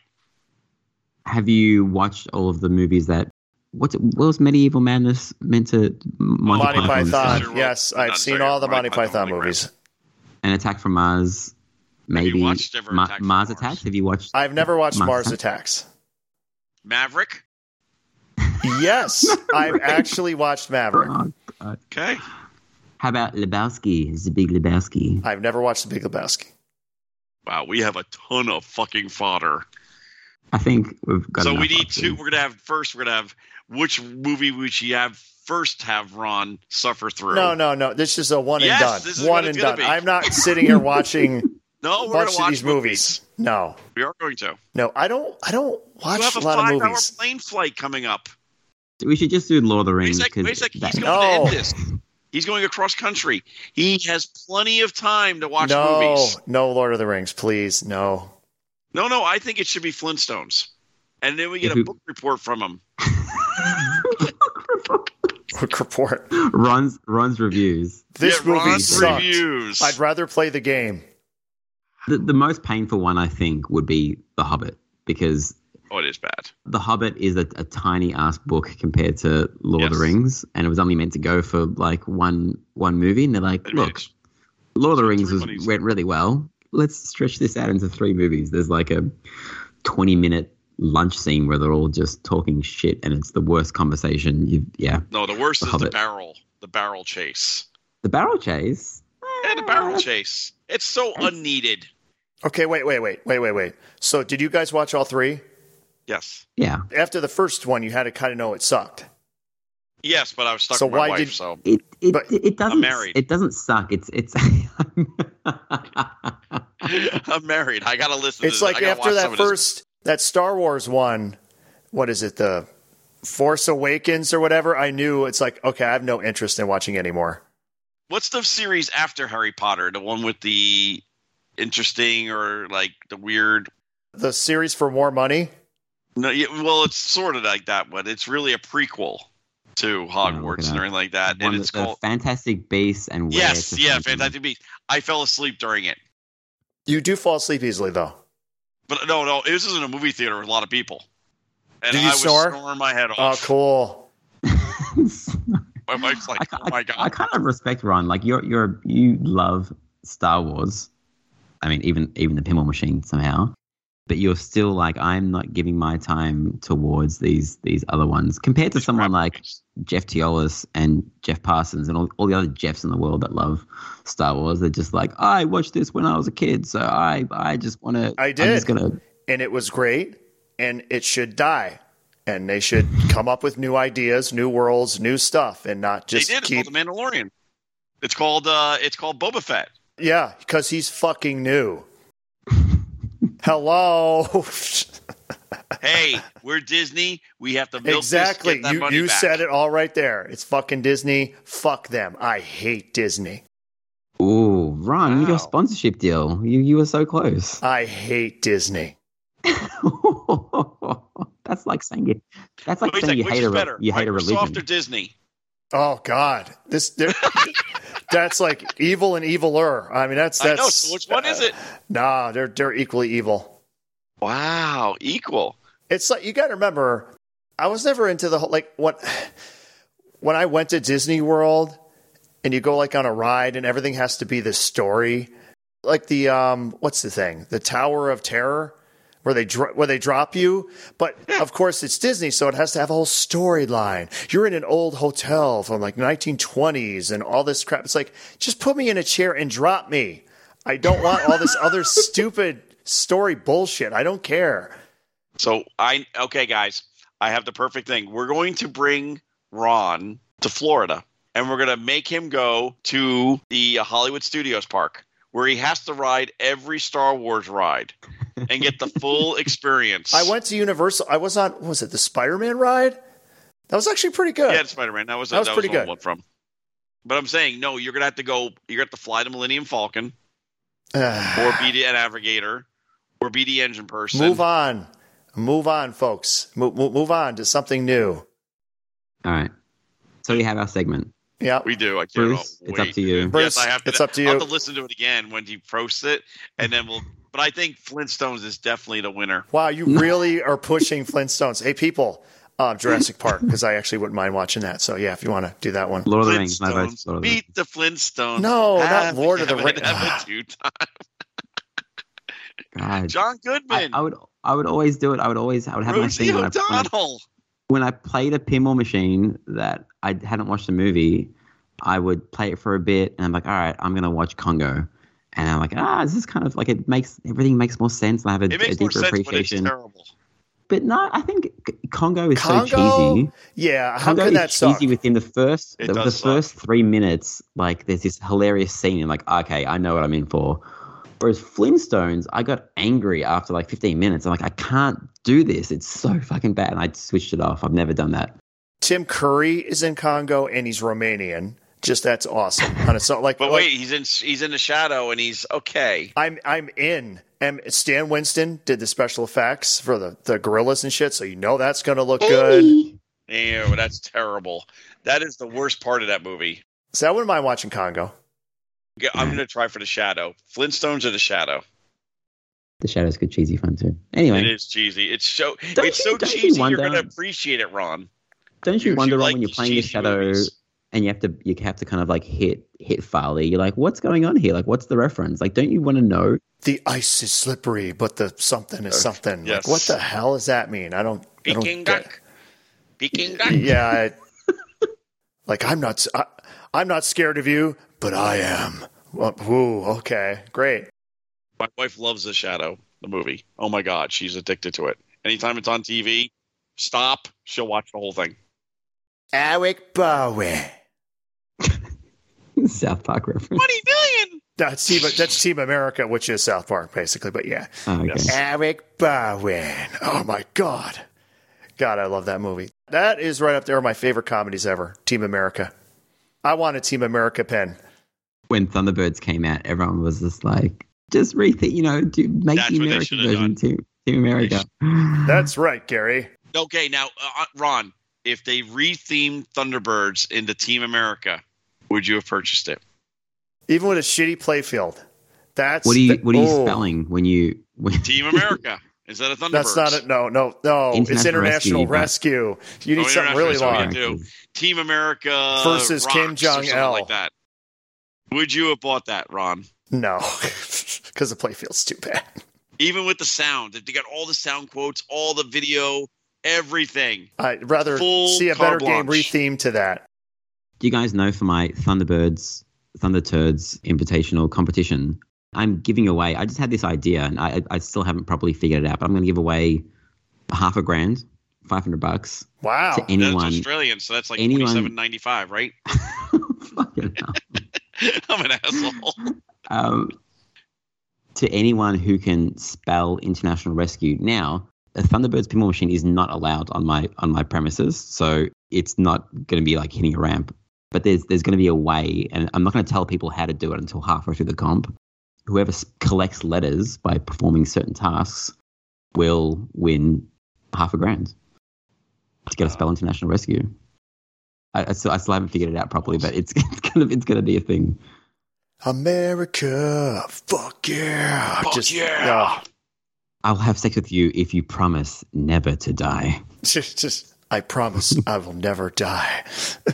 Have you watched all of the movies that? What's it, what was Medieval Madness meant to? Monty, Monty Python's, Python, yes. I've seen sorry, all the Monty Monty Python Python movies. An Attack from Mars. Maybe watched ever Ma- Attack Mars Mars? Attacks. Have you watched? I've never watched Mars Mars Attack? Attacks. Maverick. Yes, I've actually watched Maverick. Oh, Okay. How about Lebowski? It's the Big Lebowski. I've never watched The Big Lebowski. Wow, we have a ton of fucking fodder. I think we've got. so we need options. two. We're gonna have first. We're gonna have which movie would you have first? Have Ron suffer through? No, no, no. This is a one Yes, and done. this is one what and it's gonna done. be. I'm not sitting here watching no. a We're bunch gonna of watch these movies. No, We are going to. no. I don't. I don't watch You have a a lot of five-hour movies. plane flight coming up. We should just do Lord of the Wait a Rings sec, wait a because sec. He's going No. to end this. He's going across country. He has plenty of time to watch no, movies. no. Lord of the Rings, please. No. No, no. I think it should be Flintstones, and then we get If a we- book report from him. Quick report. Runs runs reviews. This Yeah, movie Ron's sucked. reviews. I'd rather play the game. The the most painful one I think would be The Hobbit because oh, it is bad. The Hobbit is a, a tiny ass book compared to Lord of the Rings, and it was only meant to go for like one one movie. And they're like, I mean, look, it's- Lord of the Rings was, went really well. Let's stretch this out into three movies. There's like a twenty minute lunch scene where they're all just talking shit, and it's the worst conversation. You yeah, No, the worst The is the barrel. The barrel chase. the barrel chase. Yeah, the barrel ah. chase. It's so unneeded. Okay, wait, wait, wait, wait, wait, wait. So, did you guys watch all three? Yes. Yeah, After the first one, you had to kind of know it sucked. Yes, but I was stuck So with my why wife, did- so it it, But it doesn't married. it doesn't suck. It's it's. I'm married. I gotta listen. It's to like I after that some this. first that Star Wars one. What is it? The Force Awakens or whatever, I knew it's like, okay, I have no interest in watching anymore. What's the series after Harry Potter? The one with the interesting or like the weird? The series for more money. No, yeah, well, it's sort of like that, but it's really a prequel to Hogwarts and everything like that. One and it's called Fantastic Base and Where yes, yeah, Fantastic Beasts. I fell asleep during it, You do fall asleep easily, though. but no, no, this isn't a movie theater with a lot of people, and Did you I was snore? snoring my head oh, off. Oh, cool. My wife's like, I, "Oh my god!" I kind of respect Ron. Like you're you're you love Star Wars. I mean, even even the pinball machine somehow. But you're still like, I'm not giving my time towards these these other ones compared to someone like Jeff Teolis and Jeff Parsons and all, all the other Jeffs in the world that love Star Wars. They're just like, I watched this when I was a kid, so I I just want to. I I'm just did. gonna. And it was great, and it should die. And they should come up with new ideas, new worlds, new stuff, and not just they did. It's keep. called The Mandalorian. It's called uh, it's called Boba Fett. Yeah, because he's fucking new. Hello. Hey, we're Disney. We have to milk exactly. This, get that You money you back. said it all right there. It's fucking Disney. Fuck them. I hate Disney. Ooh, Ron, Wow. your sponsorship deal. You you were so close. I hate Disney. that's like saying you. That's like Wait a saying you hate a re- better, you hate a Microsoft religion. or Disney? Oh God, this there- that's like evil and eviler. I mean, that's I that's. know. So which one is it? Nah, they're they're equally evil. Wow, equal. It's like you got to remember, I was never into the whole like what when I went to Disney World and you go like on a ride and everything has to be this story, like the um what's the thing, the Tower of Terror. Where they dro- where they drop you, but of course it's Disney, so it has to have a whole storyline. You're in an old hotel from like 1920s and all this crap. It's like just put me in a chair and drop me. I don't want all this other stupid story bullshit. I don't care. So I okay, guys. I have the perfect thing. We're going to bring Ron to Florida, and we're going to make him go to the Hollywood Studios Park, where he has to ride every Star Wars ride and get the full experience. I went to Universal. I was on. what was it the Spider-Man ride? That was actually pretty good. Yeah, Spider Man. That was That was pretty the good. One from. But I'm saying no. You're gonna have to go. You're gonna have to fly the Millennium Falcon or be the navigator or be the engine person. move on, move on, folks. Move, move on to something new. All right. So we have our segment. Yeah, We do. I can't Bruce, wait. it's up to you. Bruce, yes, I have to. it's up to you. I'll have to listen to it again when he posts it, and then we'll. But I think Flintstones is definitely the winner. Wow, you really are pushing Flintstones. Hey, people, um, Jurassic Park, because I actually wouldn't mind watching that. So yeah, if you want to do that one. Lord of the Rings. My vote's Lord of the Beat the Flintstones. No, not Have Lord of the it, Rings. have it two times. God. John Goodman. I would I would always do it. I would always I would have my Rosie thing when I, when I O'Donnell. when I played a pinball machine that I hadn't watched the movie, I would play it for a bit, and I'm like, all right, I'm gonna watch Congo, and I'm like, ah, this is kind of like it makes everything makes more sense, and I have a, It a makes more deeper sense, but it's appreciation. terrible. But no, I think Congo is Congo, so cheesy. yeah. How Congo can is that suck? cheesy within the first It the, the first three minutes. Like there's this hilarious scene, and like, okay, I know what I'm in for. Whereas Flintstones, I got angry after like 15 minutes. I'm like, I can't do this. It's so fucking bad. And I switched it off. I've never done that. Tim Curry is in Congo and he's Romanian. Just that's awesome. On a so like, But like, wait, he's in he's in the shadow and he's okay. I'm I'm in. And Stan Winston did the special effects for the the gorillas and shit, so you know that's going to look good. Ew, that's terrible. That is the worst part of that movie. So I wouldn't mind watching Congo. I'm going to try for the shadow. Flintstones or the shadow. The Shadow's good, cheesy fun too. Anyway, It is cheesy. It's so Don't it's you- so don't you cheesy. You are going to appreciate it, Ron. don't you you- wonder you Ron, like when you're playing the cheesy Shadow movies. And you have to you have to kind of like hit hit Farley? You're like, what's going on here? Like, what's the reference? Like, don't you want to know? The ice is slippery, but the something is oh, something. yes. Like, what the hell does that mean? I don't. Peking duck. Peking duck. Yeah. I, like I'm not. I, I'm not scared of you, but I am. Well, Ooh, okay, great. My wife loves the shadow, the movie. Oh my god, she's addicted to it. Anytime it's on TV, stop. She'll watch the whole thing. Alec Bowie. South Park reference. Twenty million. That's Team. That's Team America, which is South Park, basically. But yeah, Oh, okay. Yes. Alec Bowen. Oh my God. God, I love that movie. That is right up there with my favorite comedies ever. Team America. I want a Team America pen. When Thunderbirds came out, everyone was just like, just rethink, you know, do make That's the American version done. Team, Team America. That's right, Gary. Okay, now uh, Ron, if they rethemed Thunderbirds into Team America, would you have purchased it? Even with a shitty playfield. That's What are you the- What are you oh, spelling when you when Team America Is that a Thunderbird? That's not it. No, no, no. it's International international Rescue, rescue. You need Oh, something really long. do. Team America Versus Kim rocks or Jong-il. like that. Would you have bought that, Ron? No, because the playfield's too bad. Even with the sound, if they got all the sound quotes, all the video, everything. I'd rather Full see a better carte game blanche. rethemed to that. Do you guys know for my Thunderbirds, Thunder Turds Invitational competition, I'm giving away, I just had this idea and I, I still haven't properly figured it out, but I'm going to give away half a grand, 500 bucks Wow. to anyone. That's Australian, so that's like anyone- twenty seven ninety five, right? Fucking. I'm an asshole. um, to anyone who can spell international rescue. Now, a Thunderbirds pinball machine is not allowed on my on my premises, so it's not going to be like hitting a ramp. But there's there's going to be a way, and I'm not going to tell people how to do it until halfway through the comp. Whoever s- collects letters by performing certain tasks will win half a grand to get a spell international rescue. I, I, still, I still haven't figured it out properly, but it's it's gonna it's gonna be a thing. America, fuck yeah. Fuck just, yeah. I'll have sex with you if you promise never to die. just, just, I promise I will never die.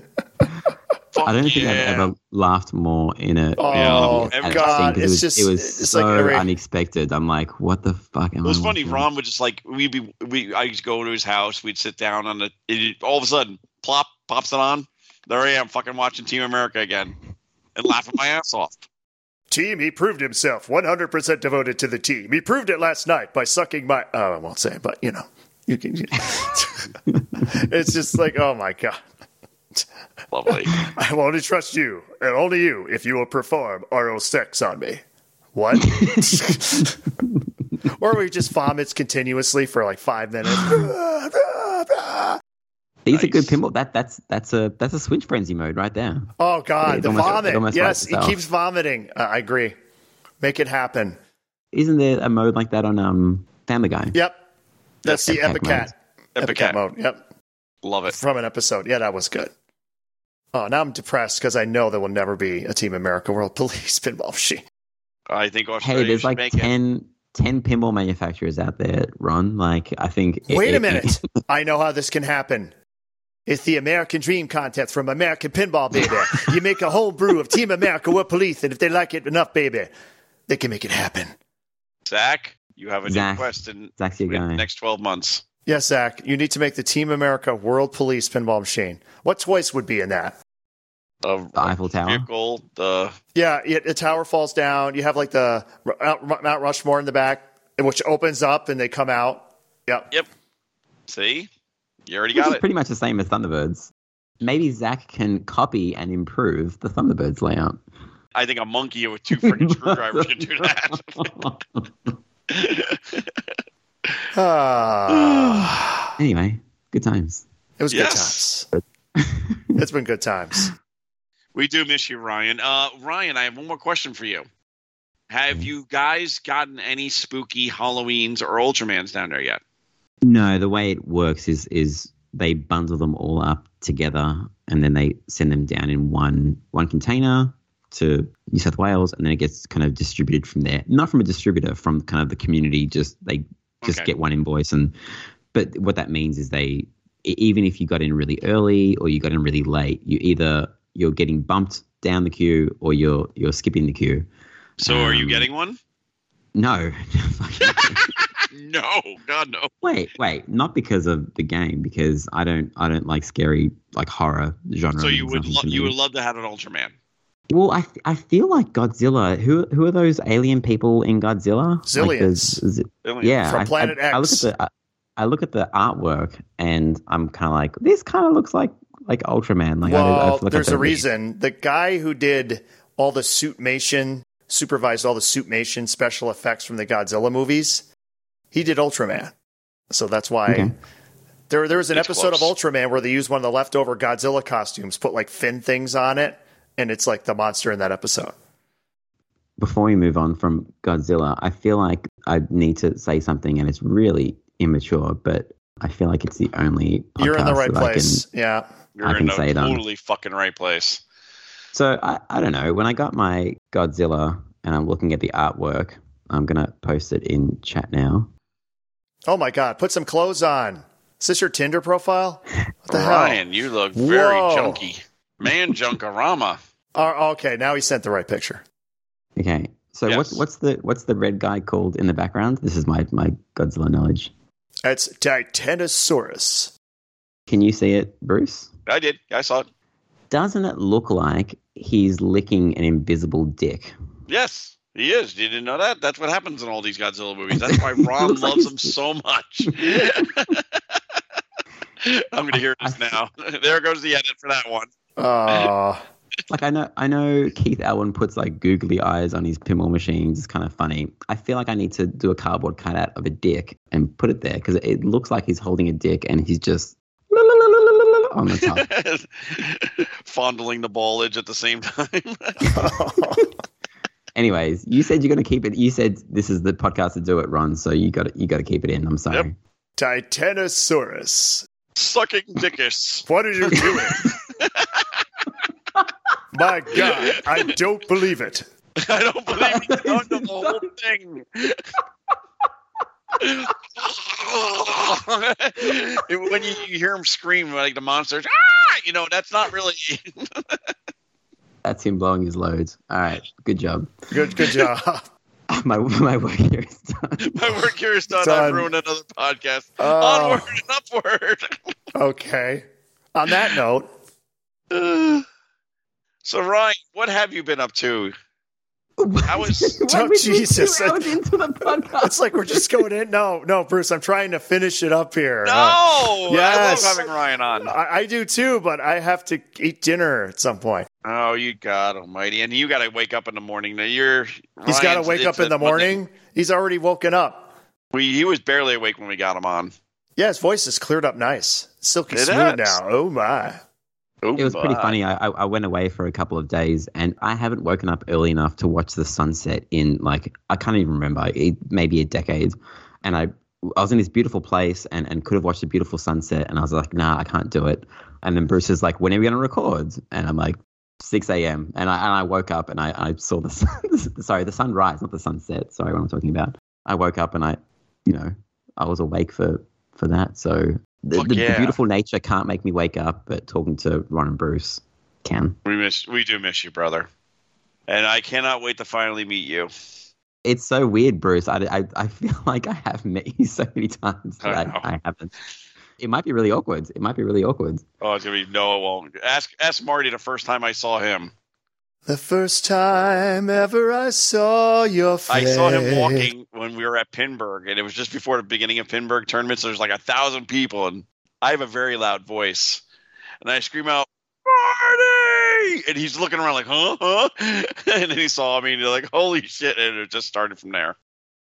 I don't think yeah. I've ever laughed more in a Oh, at a God, scene 'cause it's it was, just- it was it's so like every- unexpected. I'm like, what the fuck am It was I funny. watching? Ron would just like we'd be we. I used to go to his house. We'd sit down on the. It, all of a sudden, plop pops it on. There I am, fucking watching Team America again, and laughing my ass off. Team, he proved himself 100% devoted to the team. He proved it last night by sucking my. Oh, I won't say, it, but you know, you can. it's just like, oh my God. Lovely. I will only trust you, and only you, if you will perform oral sex on me. What? or we just vomits continuously for like five minutes. These are good pinball. That that's that's a that's a switch frenzy mode right there. oh God, It the almost- vomit. Yes, writes he keeps vomiting. Uh, I agree. Make it happen. Isn't there a mode like that on um Family Guy? Yep. That's the Epic Epicat. Epic Epicat mode. Yep. Love it. From an episode. Yeah, that was good. Oh, now I'm depressed because I know there will never be a Team America World Police pinball machine. I think Australia Hey, there's like make it. 10, 10 pinball manufacturers out there, Ron. Like I think. Wait it- a minute. I know how this can happen. It's the American Dream contest from American Pinball, baby. you make a whole brew of Team America World Police, and if they like it enough, baby, they can make it happen. Zach, you have a Zach. new quest in Zach's in the next twelve months. Yes, Zach, you need to make the Team America World Police pinball machine. What toys would be in that? The The Eiffel Tower. vehicle, the Yeah, it, the tower falls down. You have like the Mount Mount Rushmore in the back, which opens up and they come out. Yep. Yep. see, you already Which got is it. pretty much the same as Thunderbirds. Maybe Zach can copy and improve the Thunderbirds layout. I think a monkey with two freaking screwdrivers can do that. Ah, anyway, good times. it was Yes. good times. It's been good times. we do miss you, Ryan. Uh, Ryan, I have one more question for you. Have you guys gotten any spooky Halloweens or Ultramans down there yet? No, the way it works is is they bundle them all up together and then they send them down in one one container to New South Wales and then it gets kind of distributed from there. Not from a distributor, from kind of the community. Just they just Okay. get one invoice and but what that means is they even if you got in really early or you got in really late, you either you're getting bumped down the queue or you're you're skipping the queue. So, are you Um, getting one? No. No, God, no. Wait, wait, not because of the game, because I don't, I don't like scary, like horror genre. So you would nothing lo- you would love to have an Ultraman. Well, I, I feel like Godzilla. Who, who are those alien people in Godzilla? Xiliens. the- z- Really? yeah, From I- Planet I, I look at the, I, I look at the artwork, and I'm kind of like, this kind of looks like like Ultraman. Like, I, I Well, feel like I there's a don't reason. The guy who did all the suitmation, supervised all the suitmation special effects from the Godzilla movies, he did Ultraman. So that's why Okay. There, there was an It's episode close. of Ultraman where they used one of the leftover Godzilla costumes, put like fin things on it, and it's like the monster in that episode. Before we move on from Godzilla, I feel like I need to say something, and it's really immature, but I feel like it's the only. You're in the podcast right that I can- place. Yeah. You're I in can the say it on- totally fucking right place. So I, I don't know. When I got my Godzilla and I'm looking at the artwork, I'm gonna post it in chat now. Oh my God! Put some clothes on. Is this your Tinder profile? What the hell? Ryan, you look very Whoa. junky. Man, junkarama. Oh, okay, now he sent the right picture. Okay. So Yes. what's what's the what's the red guy called in the background? This is my my Godzilla knowledge. It's Titanosaurus. Can you see it, Bruce? I did. I saw it. Doesn't it look like he's licking an invisible dick? Yes, he is. You didn't know that? That's what happens in all these Godzilla movies. That's why Ron Looks like loves he's- him so much. I'm going to hear this now. There goes the edit for that one. Oh, Like I know I know Keith Elwin puts like googly eyes on his pinball machines. It's kind of funny. I feel like I need to do a cardboard cutout of a dick and put it there because it looks like he's holding a dick and he's just on the top. Fondling the ballage at the same time. Anyways, you said you're going to keep it. You said this is the podcast to do it, Ron. So you got to you got to keep it in. I'm sorry. Titanosaurus. Sucking dickus. What are you doing? My God, I don't believe it. I don't believe he's done the whole thing. when you, you hear him scream like the monsters, ah! you know that's not really. That's him blowing his loads. All right, good job. Good, good job. My my work here is done. My work here is done. Done. I've ruined another podcast. Oh. Onward and upward. Okay. On that note, so Ryan, what have you been up to? How was- Oh, Jesus. Two hours into the podcast. it's like we're just going in. No, no, Bruce, I'm trying to finish it up here. No, Uh, I Yes. love having Ryan on. I, I do too, but I have to eat dinner at some point. Oh, you God Almighty! And you got to wake up in the morning. Now you're. He's got to wake up in the Monday- morning. He's already woken up. We he was barely awake when we got him on. Yeah, his voice is cleared up nice. Silky It smooth has. now. Oh, my. Oh, It was pretty funny. I, I I went away for a couple of days, and I haven't woken up early enough to watch the sunset in like I can't even remember, it, maybe a decade. And I I was in this beautiful place and, and could have watched a beautiful sunset, and I was like, nah, I can't do it. And then Bruce is like, when are we going to record? And I'm like, 6 a.m. And I and I woke up and I, I saw the sun, sorry the sunrise, not the sunset. Sorry, what I'm talking about. I woke up and I, you know, I was awake for for that. So the, Fuck the, the beautiful nature can't make me wake up, but talking to Ron and Bruce can. We miss. We do miss you, brother. And I cannot wait to finally meet you. It's so weird, Bruce. I, I, I feel like I have met you so many times I that know. I, I haven't. It might be really awkward. It might be really awkward. Oh, it's gonna be no. It won't. Ask ask Marty the first time I saw him. The first time ever I saw your face. I saw him walking when we were at Pinburgh, and it was just before the beginning of Pinburgh tournaments. So there's like a thousand people, and I have a very loud voice, and I scream out, "Marty!" And he's looking around like, "Huh, huh?" And then he saw me, and he's like, "Holy shit!" And it just started from there.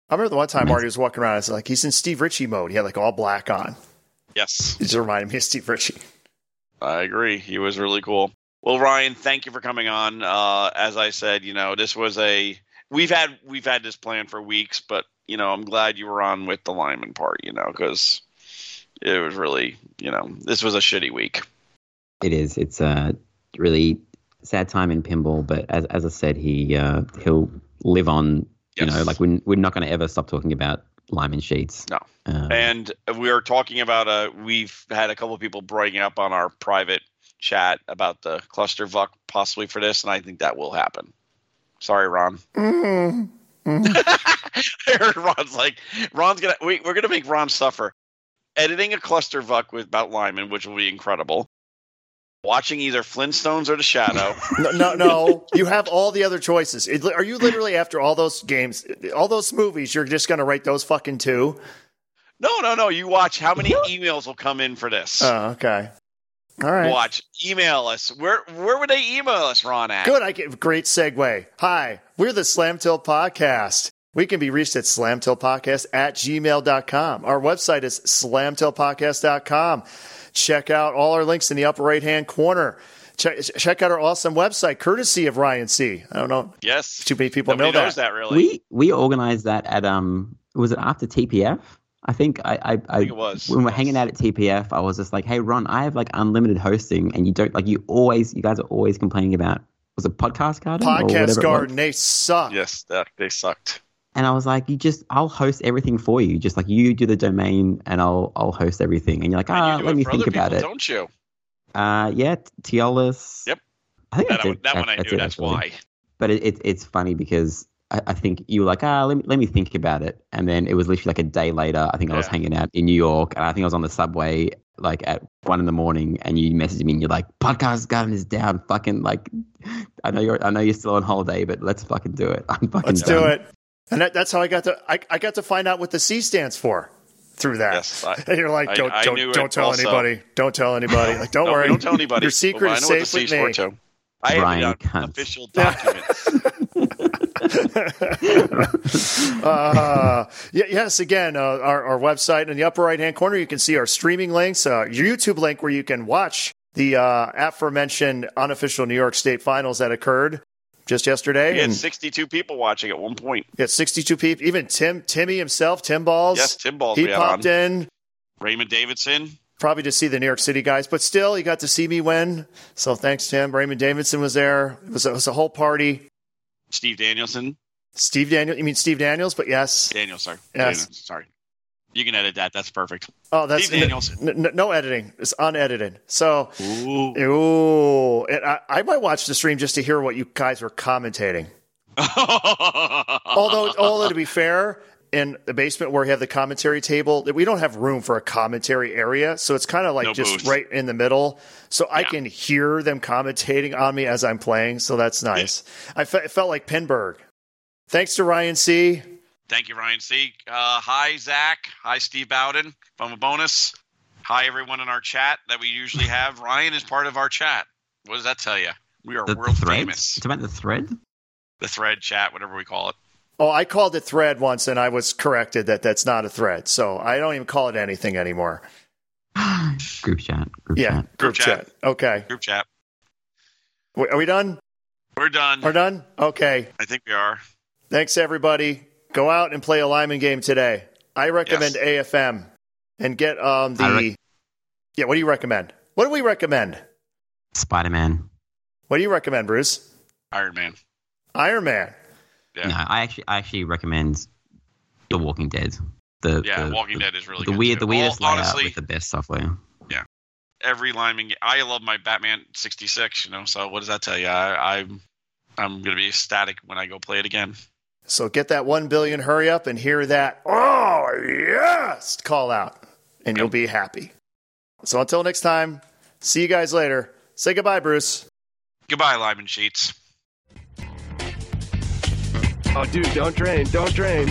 I remember the one time Marty was walking around. I was like, he's in Steve Ritchie mode. He had like all black on. Yes, It just reminded me of Steve Ritchie. I agree. He was really cool. Well, Ryan, thank you for coming on. Uh, as I said, you know, this was a we've had we've had this plan for weeks, but you know, I'm glad you were on with the Lyman part. You know, because it was really, you know, this was a shitty week. It is. It's a really sad time in pinball, but as as I said, he uh, he'll live on. You know, like we're, we're not going to ever stop talking about Lyman Sheats. No. Uh, And we are talking about uh we've had a couple of people bringing up on our private chat about the cluster vuck possibly for this, and I think that will happen. Sorry, Ron. Mm. I heard Ron's like Ron's gonna we, we're gonna make Ron suffer. Editing a cluster vuck with about Lyman, which will be incredible. Watching either Flintstones or The Shadow. No, no, no. You have all the other choices. It- are you literally after all those games, all those movies? You're just to write those fucking two? no, no, no. You watch how many emails will come in for this. Oh, okay. All right. Watch, email us. Where where would they email us, Ron? At Good. I get great segue. Hi, we're the Slam Tilt Podcast. We can be reached at slamtiltpodcast at gmail.com. Our website is slamtiltpodcast.com. Check out all our links in the upper right hand corner. Check, check out our awesome website, courtesy of Ryan C. I don't know. Yes. Too many people Nobody know knows that. that really. We we organized that at um was it after TPF? I think I I, I think it was. when we're Yes. hanging out at TPF, I was just like, hey Ron, I have like unlimited hosting, and you don't like you always you guys are always complaining about was it podcast garden Podcast whatever it was? Garden, they suck. Yes, that, they sucked. And I was like, you just I'll host everything for you. Just like you do the domain, and I'll I'll host everything. And you're like, ah, you let me think other about people, it. Don't you? Uh, yeah, Teolis. Yep. I think That, that's one- it. that one I That's knew. it, That's actually. why. But it, it, it's funny because I, I think you were like, ah, let me, let me think about it. And then it was literally like a day later. I think I was hanging out in New York and I think I was on the subway like at one in the morning and you messaged me and you're like, podcast garden is down. Fucking like, I know you're, I know you're still on holiday, but let's fucking do it. I'm fucking Let's do it. And that, that's how I got to I, I got to find out what the C stands for through that. Yes, I- and you're like, don't I don't knew don't tell also. anybody. Don't tell anybody. Like, don't No, worry. Don't tell anybody. Your secret Well, is I know what safe the with C's me. too. I have Brian it on Cunt. official documents. uh, yes, again, uh, our, our website in the upper right hand corner, you can see our streaming links, uh, your YouTube link where you can watch the uh, aforementioned unofficial New York State finals that occurred just yesterday. we had and 62 people watching at one point. yeah, 62 people, even Tim, Timmy himself, Tim Balls. Yes, Tim Balls. he popped on. in. Raymond Davidson. probably to see the New York City guys, but still, he got to see me win. So thanks, Tim. Raymond Davidson was there. It was, it was a whole party. Steve Danielson. Steve Daniel, you mean Steve Daniels? But yes. Daniel, sorry. Yes. Daniel, sorry. You can edit that. That's perfect. Oh, that's Steve Daniels. n- n- no editing. It's unedited. So, Ooh. ooh, and I, I might watch the stream just to hear what you guys were commentating. Although, although to be fair, in the basement where we have the commentary table, we don't have room for a commentary area, so it's kind of like No just booth. right in the middle. So I can hear them commentating on me as I'm playing. So that's nice. I fe- it felt like Pinburgh. Thanks to Ryan C. Thank you, Ryan C. Uh, hi, Zach. Hi, Steve Bowden from a bonus. Hi, everyone in our chat that we usually have. Ryan is part of our chat. What does that tell you? We are The world thread? famous. It's about the thread? The thread chat, whatever we call it. Oh, I called it thread once, and I was corrected that that's not a thread. So I don't even call it anything anymore. group chat. Group Yeah, chat. group, Group chat. chat. Okay, Group chat. W- are we done? We're done. We're done. Okay. I think we are. Thanks, everybody. Go out and play a Lyman game today. I recommend Yes. AFM and get um the. I rec- yeah, what do you recommend? What do we recommend? Spider Man. What do you recommend, Bruce? Iron Man. Iron Man. Yeah. No, I actually I actually recommend The Walking Dead. The Yeah, the, Walking the, Dead is really the good. weird too. the weirdest All- layout honestly, with the best software. Yeah, every Lyman. I love my Batman '66. You know, so what does that tell you? I, I'm I'm gonna be ecstatic when I go play it again. So get that one billion hurry up and hear that. Oh yes, call out, and you'll be happy. So until next time, see you guys later. Say goodbye, Bruce. Goodbye, Lyman Sheats. Oh, dude, don't drain, don't drain.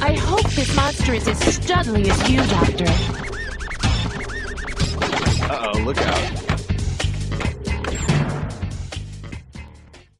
I hope this monster is as studly as you, Doctor. Uh oh, look out.